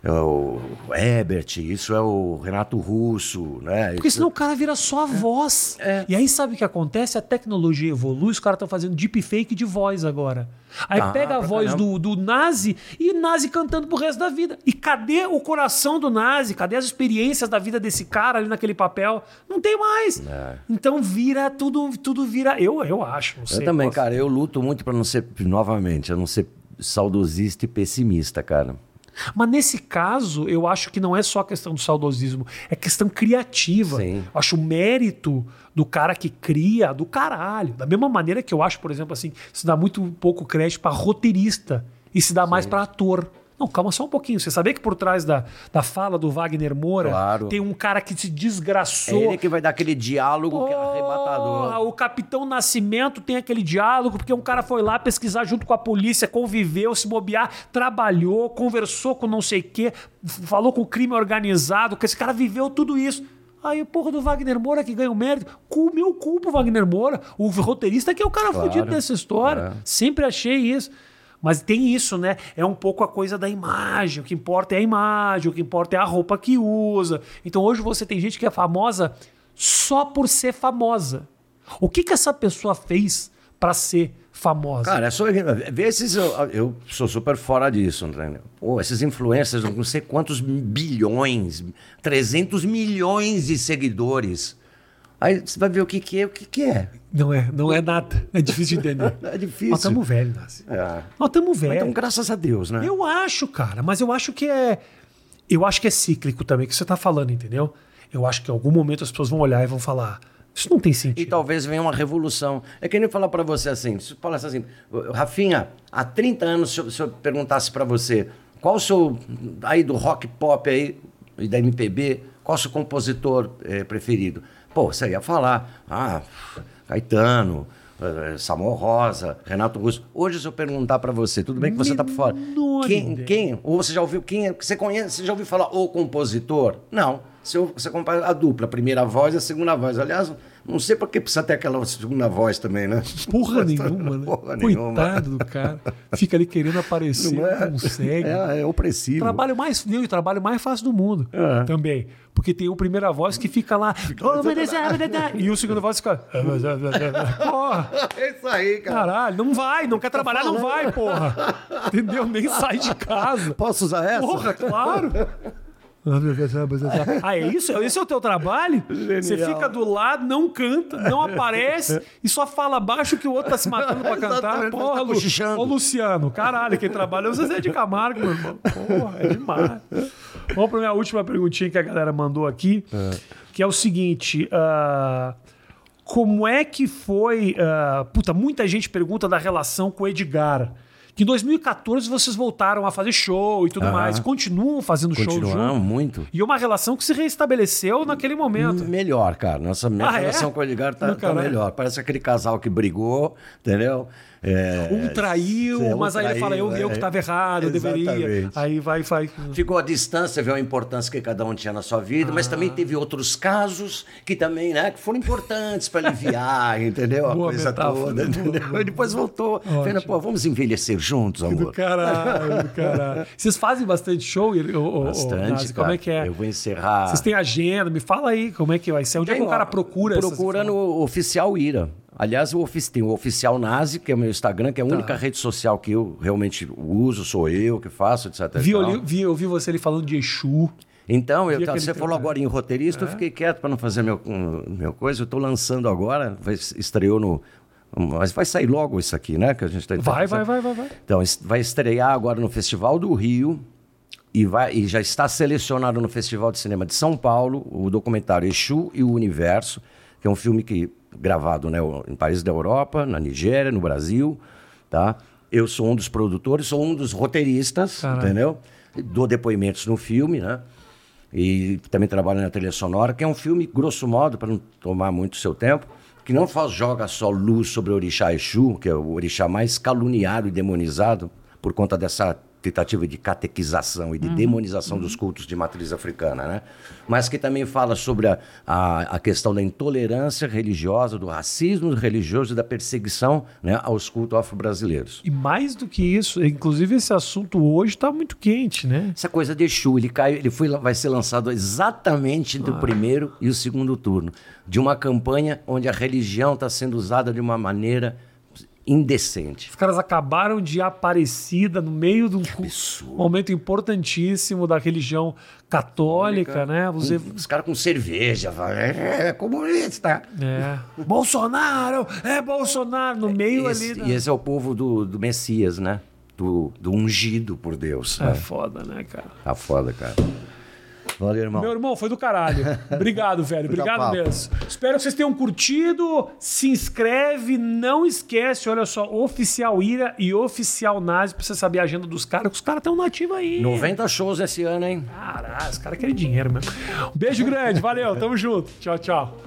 É o Ebert, isso é o Renato Russo, né? Porque senão o cara vira só a é. voz. É. E aí sabe o que acontece? A tecnologia evolui, os caras estão fazendo deepfake de voz agora. Aí ah, pega a voz do, do Nazi e Nazi cantando pro resto da vida. E cadê o coração do Nazi? Cadê as experiências da vida desse cara ali naquele papel? Não tem mais. É. Então vira tudo, tudo vira. Eu, eu acho. eu sei, também, posso... cara. Eu luto muito para não ser, novamente, eu não ser saudosista e pessimista, cara. Mas nesse caso, eu acho que não é só a questão do saudosismo, é questão criativa. Sim. Eu acho o mérito do cara que cria do caralho. Da mesma maneira que eu acho, por exemplo, assim, se dá muito pouco crédito para roteirista e se dá Sim. mais para ator. Não, calma só um pouquinho. Você sabia que por trás da, da fala do Wagner Moura claro. tem um cara que se desgraçou. É ele que vai dar aquele diálogo oh, que é arrebatador. O Capitão Nascimento tem aquele diálogo porque um cara foi lá pesquisar junto com a polícia, conviveu, se bobear, trabalhou, conversou com não sei o quê, falou com o crime organizado, que esse cara viveu tudo isso. Aí o porra do Wagner Moura que ganha o mérito. Com meu culpa o Wagner Moura. O roteirista que é o cara claro, fudido dessa história. É. Sempre achei isso. Mas tem isso, né? É um pouco a coisa da imagem. O que importa é a imagem, o que importa é a roupa que usa. Então hoje você tem gente que é famosa só por ser famosa. O que, que essa pessoa fez para ser famosa? Cara, é só ver esses. Eu, eu sou super fora disso, entendeu? Pô, esses influencers, não sei quantos bilhões, 300 milhões de seguidores. Aí você vai ver o que, que é, o que, que é. Não é, não é nada. É difícil de entender. (laughs) É difícil. Nós estamos velhos, Nassi. É. Nós estamos velhos. Então, graças a Deus, né? Eu acho, cara, mas eu acho que é. Eu acho que é cíclico também, que você tá falando, entendeu? Eu acho que em algum momento as pessoas vão olhar e vão falar. Isso não tem sentido. E talvez venha uma revolução. É que nem falar para você assim, se falasse assim, Rafinha, há 30 anos, se eu, se eu perguntasse para você, qual o seu, aí do rock pop aí, e da MPB, qual o seu compositor eh, preferido? Pô, você ia falar, ah, Caetano, eh, Samuel Rosa, Renato Russo. Hoje, se eu perguntar para você, tudo bem que você tá por fora. Quem, quem? Ou você já ouviu quem? é- Você conhece? Você já ouviu falar o compositor? Não. Se você compara a dupla, a primeira voz e a segunda voz. Aliás, não sei que precisa ter aquela segunda voz também, né? Porra (laughs) nenhuma, né? Porra nenhuma. Coitado do cara. Fica ali querendo aparecer, Não é? consegue. É, é opressivo. Trabalho mais, o trabalho mais fácil do mundo É. também. Porque tem o primeira voz que fica lá. "Oh, mas essa- e o segundo voz fica. Porra, É isso aí, cara. caralho, não vai, não quer trabalhar, não vai, porra. Entendeu? Nem sai de casa. Posso usar essa? Porra, claro. Ah, é isso? Esse é o teu trabalho? Você Genial. fica do lado, não canta, não aparece e só fala baixo que o outro tá se matando pra cantar. Exatamente, Porra, tá Lu... Ô, Luciano, caralho, quem trabalha é o Zezé de Camargo, meu irmão. Porra, é demais. Vamos pra minha última perguntinha que a galera mandou aqui, que é o seguinte. ah, como é que foi. ah, puta, muita gente pergunta da relação com o Edgar. Que em 2014 vocês voltaram a fazer show e tudo Aham. mais. Continuam fazendo show junto. Muito. E uma relação que se restabeleceu naquele momento. Melhor, cara. Nossa minha Ah, é? relação com o Edgar tá, tá melhor. Parece aquele casal que brigou, entendeu? É, Um traiu, é, um mas aí ele fala, eu, traiu, eu que é. estava errado, eu deveria. Aí vai, vai. Ficou à distância, viu a importância que cada um tinha na sua vida, mas também teve outros casos que também, né, que foram importantes para aliviar, (laughs) entendeu? A Boa coisa metáfora, toda, entendeu? boa. E depois voltou, vendo, pô, vamos envelhecer juntos, Do amor. caralho, do caralho. Vocês fazem bastante show? Bastante, Nazi. Como é que é? Eu vou encerrar. Vocês têm agenda? Me fala aí como é que vai ser. Onde é que Tem, o cara procura Procura no Oficial Ira. Aliás, o tem o Oficial Nazi, que é o meu Instagram, que é a Tá. única rede social que eu realmente uso, sou eu que faço, etc. Vi, eu, vi, eu vi você ali falando de Exu. Então, eu, tá, você falou agora em roteirista, eu fiquei quieto para não fazer meu, meu coisa. Eu estou lançando agora, estreou no. Mas vai sair logo isso aqui, né? Que a gente tá Vai, vai, vai, vai, vai. Então, vai estrear agora no Festival do Rio e, vai, e já está selecionado no Festival de Cinema de São Paulo o documentário Exu e o Universo, que é um filme que gravado né, em países da Europa, na Nigéria, no Brasil, tá? Eu sou um dos produtores, sou um dos roteiristas, entendeu? Dou depoimentos no filme, né? E também trabalho na trilha sonora, que é um filme, grosso modo, para não tomar muito seu tempo, que não só joga só luz sobre o orixá Exu, que é o orixá mais caluniado e demonizado por conta dessa tentativa de catequização e de demonização dos cultos de matriz africana, né? Mas que também fala sobre a, a, a questão da intolerância religiosa, do racismo religioso e da perseguição né, aos cultos afro-brasileiros. E mais do que isso, inclusive esse assunto hoje tá muito quente, né? Essa coisa de Exu, ele cai, ele foi, vai ser lançado exatamente entre o primeiro e o segundo turno de uma campanha onde a religião está sendo usada de uma maneira indecente. Os caras acabaram de Aparecida no meio de um momento importantíssimo da religião católica, né? Você. Os caras com cerveja, fala, é, é comunista. É. (laughs) Bolsonaro! É Bolsonaro! No meio Esse, ali. da- E esse é o povo do, do Messias, né? Do, do ungido por Deus. É né? foda, né, cara? Tá foda, cara. Valeu, irmão. Meu irmão, foi do caralho. (laughs) Obrigado, velho. Obrigado mesmo. Espero que vocês tenham curtido. Se inscreve, não esquece, olha só, Oficial Ira e Oficial Nazi, pra você saber a agenda dos caras, que os caras estão nativos aí. 90 shows esse ano, hein? Caralho, os caras querem dinheiro mesmo. Um beijo grande, valeu, tamo junto. Tchau, tchau.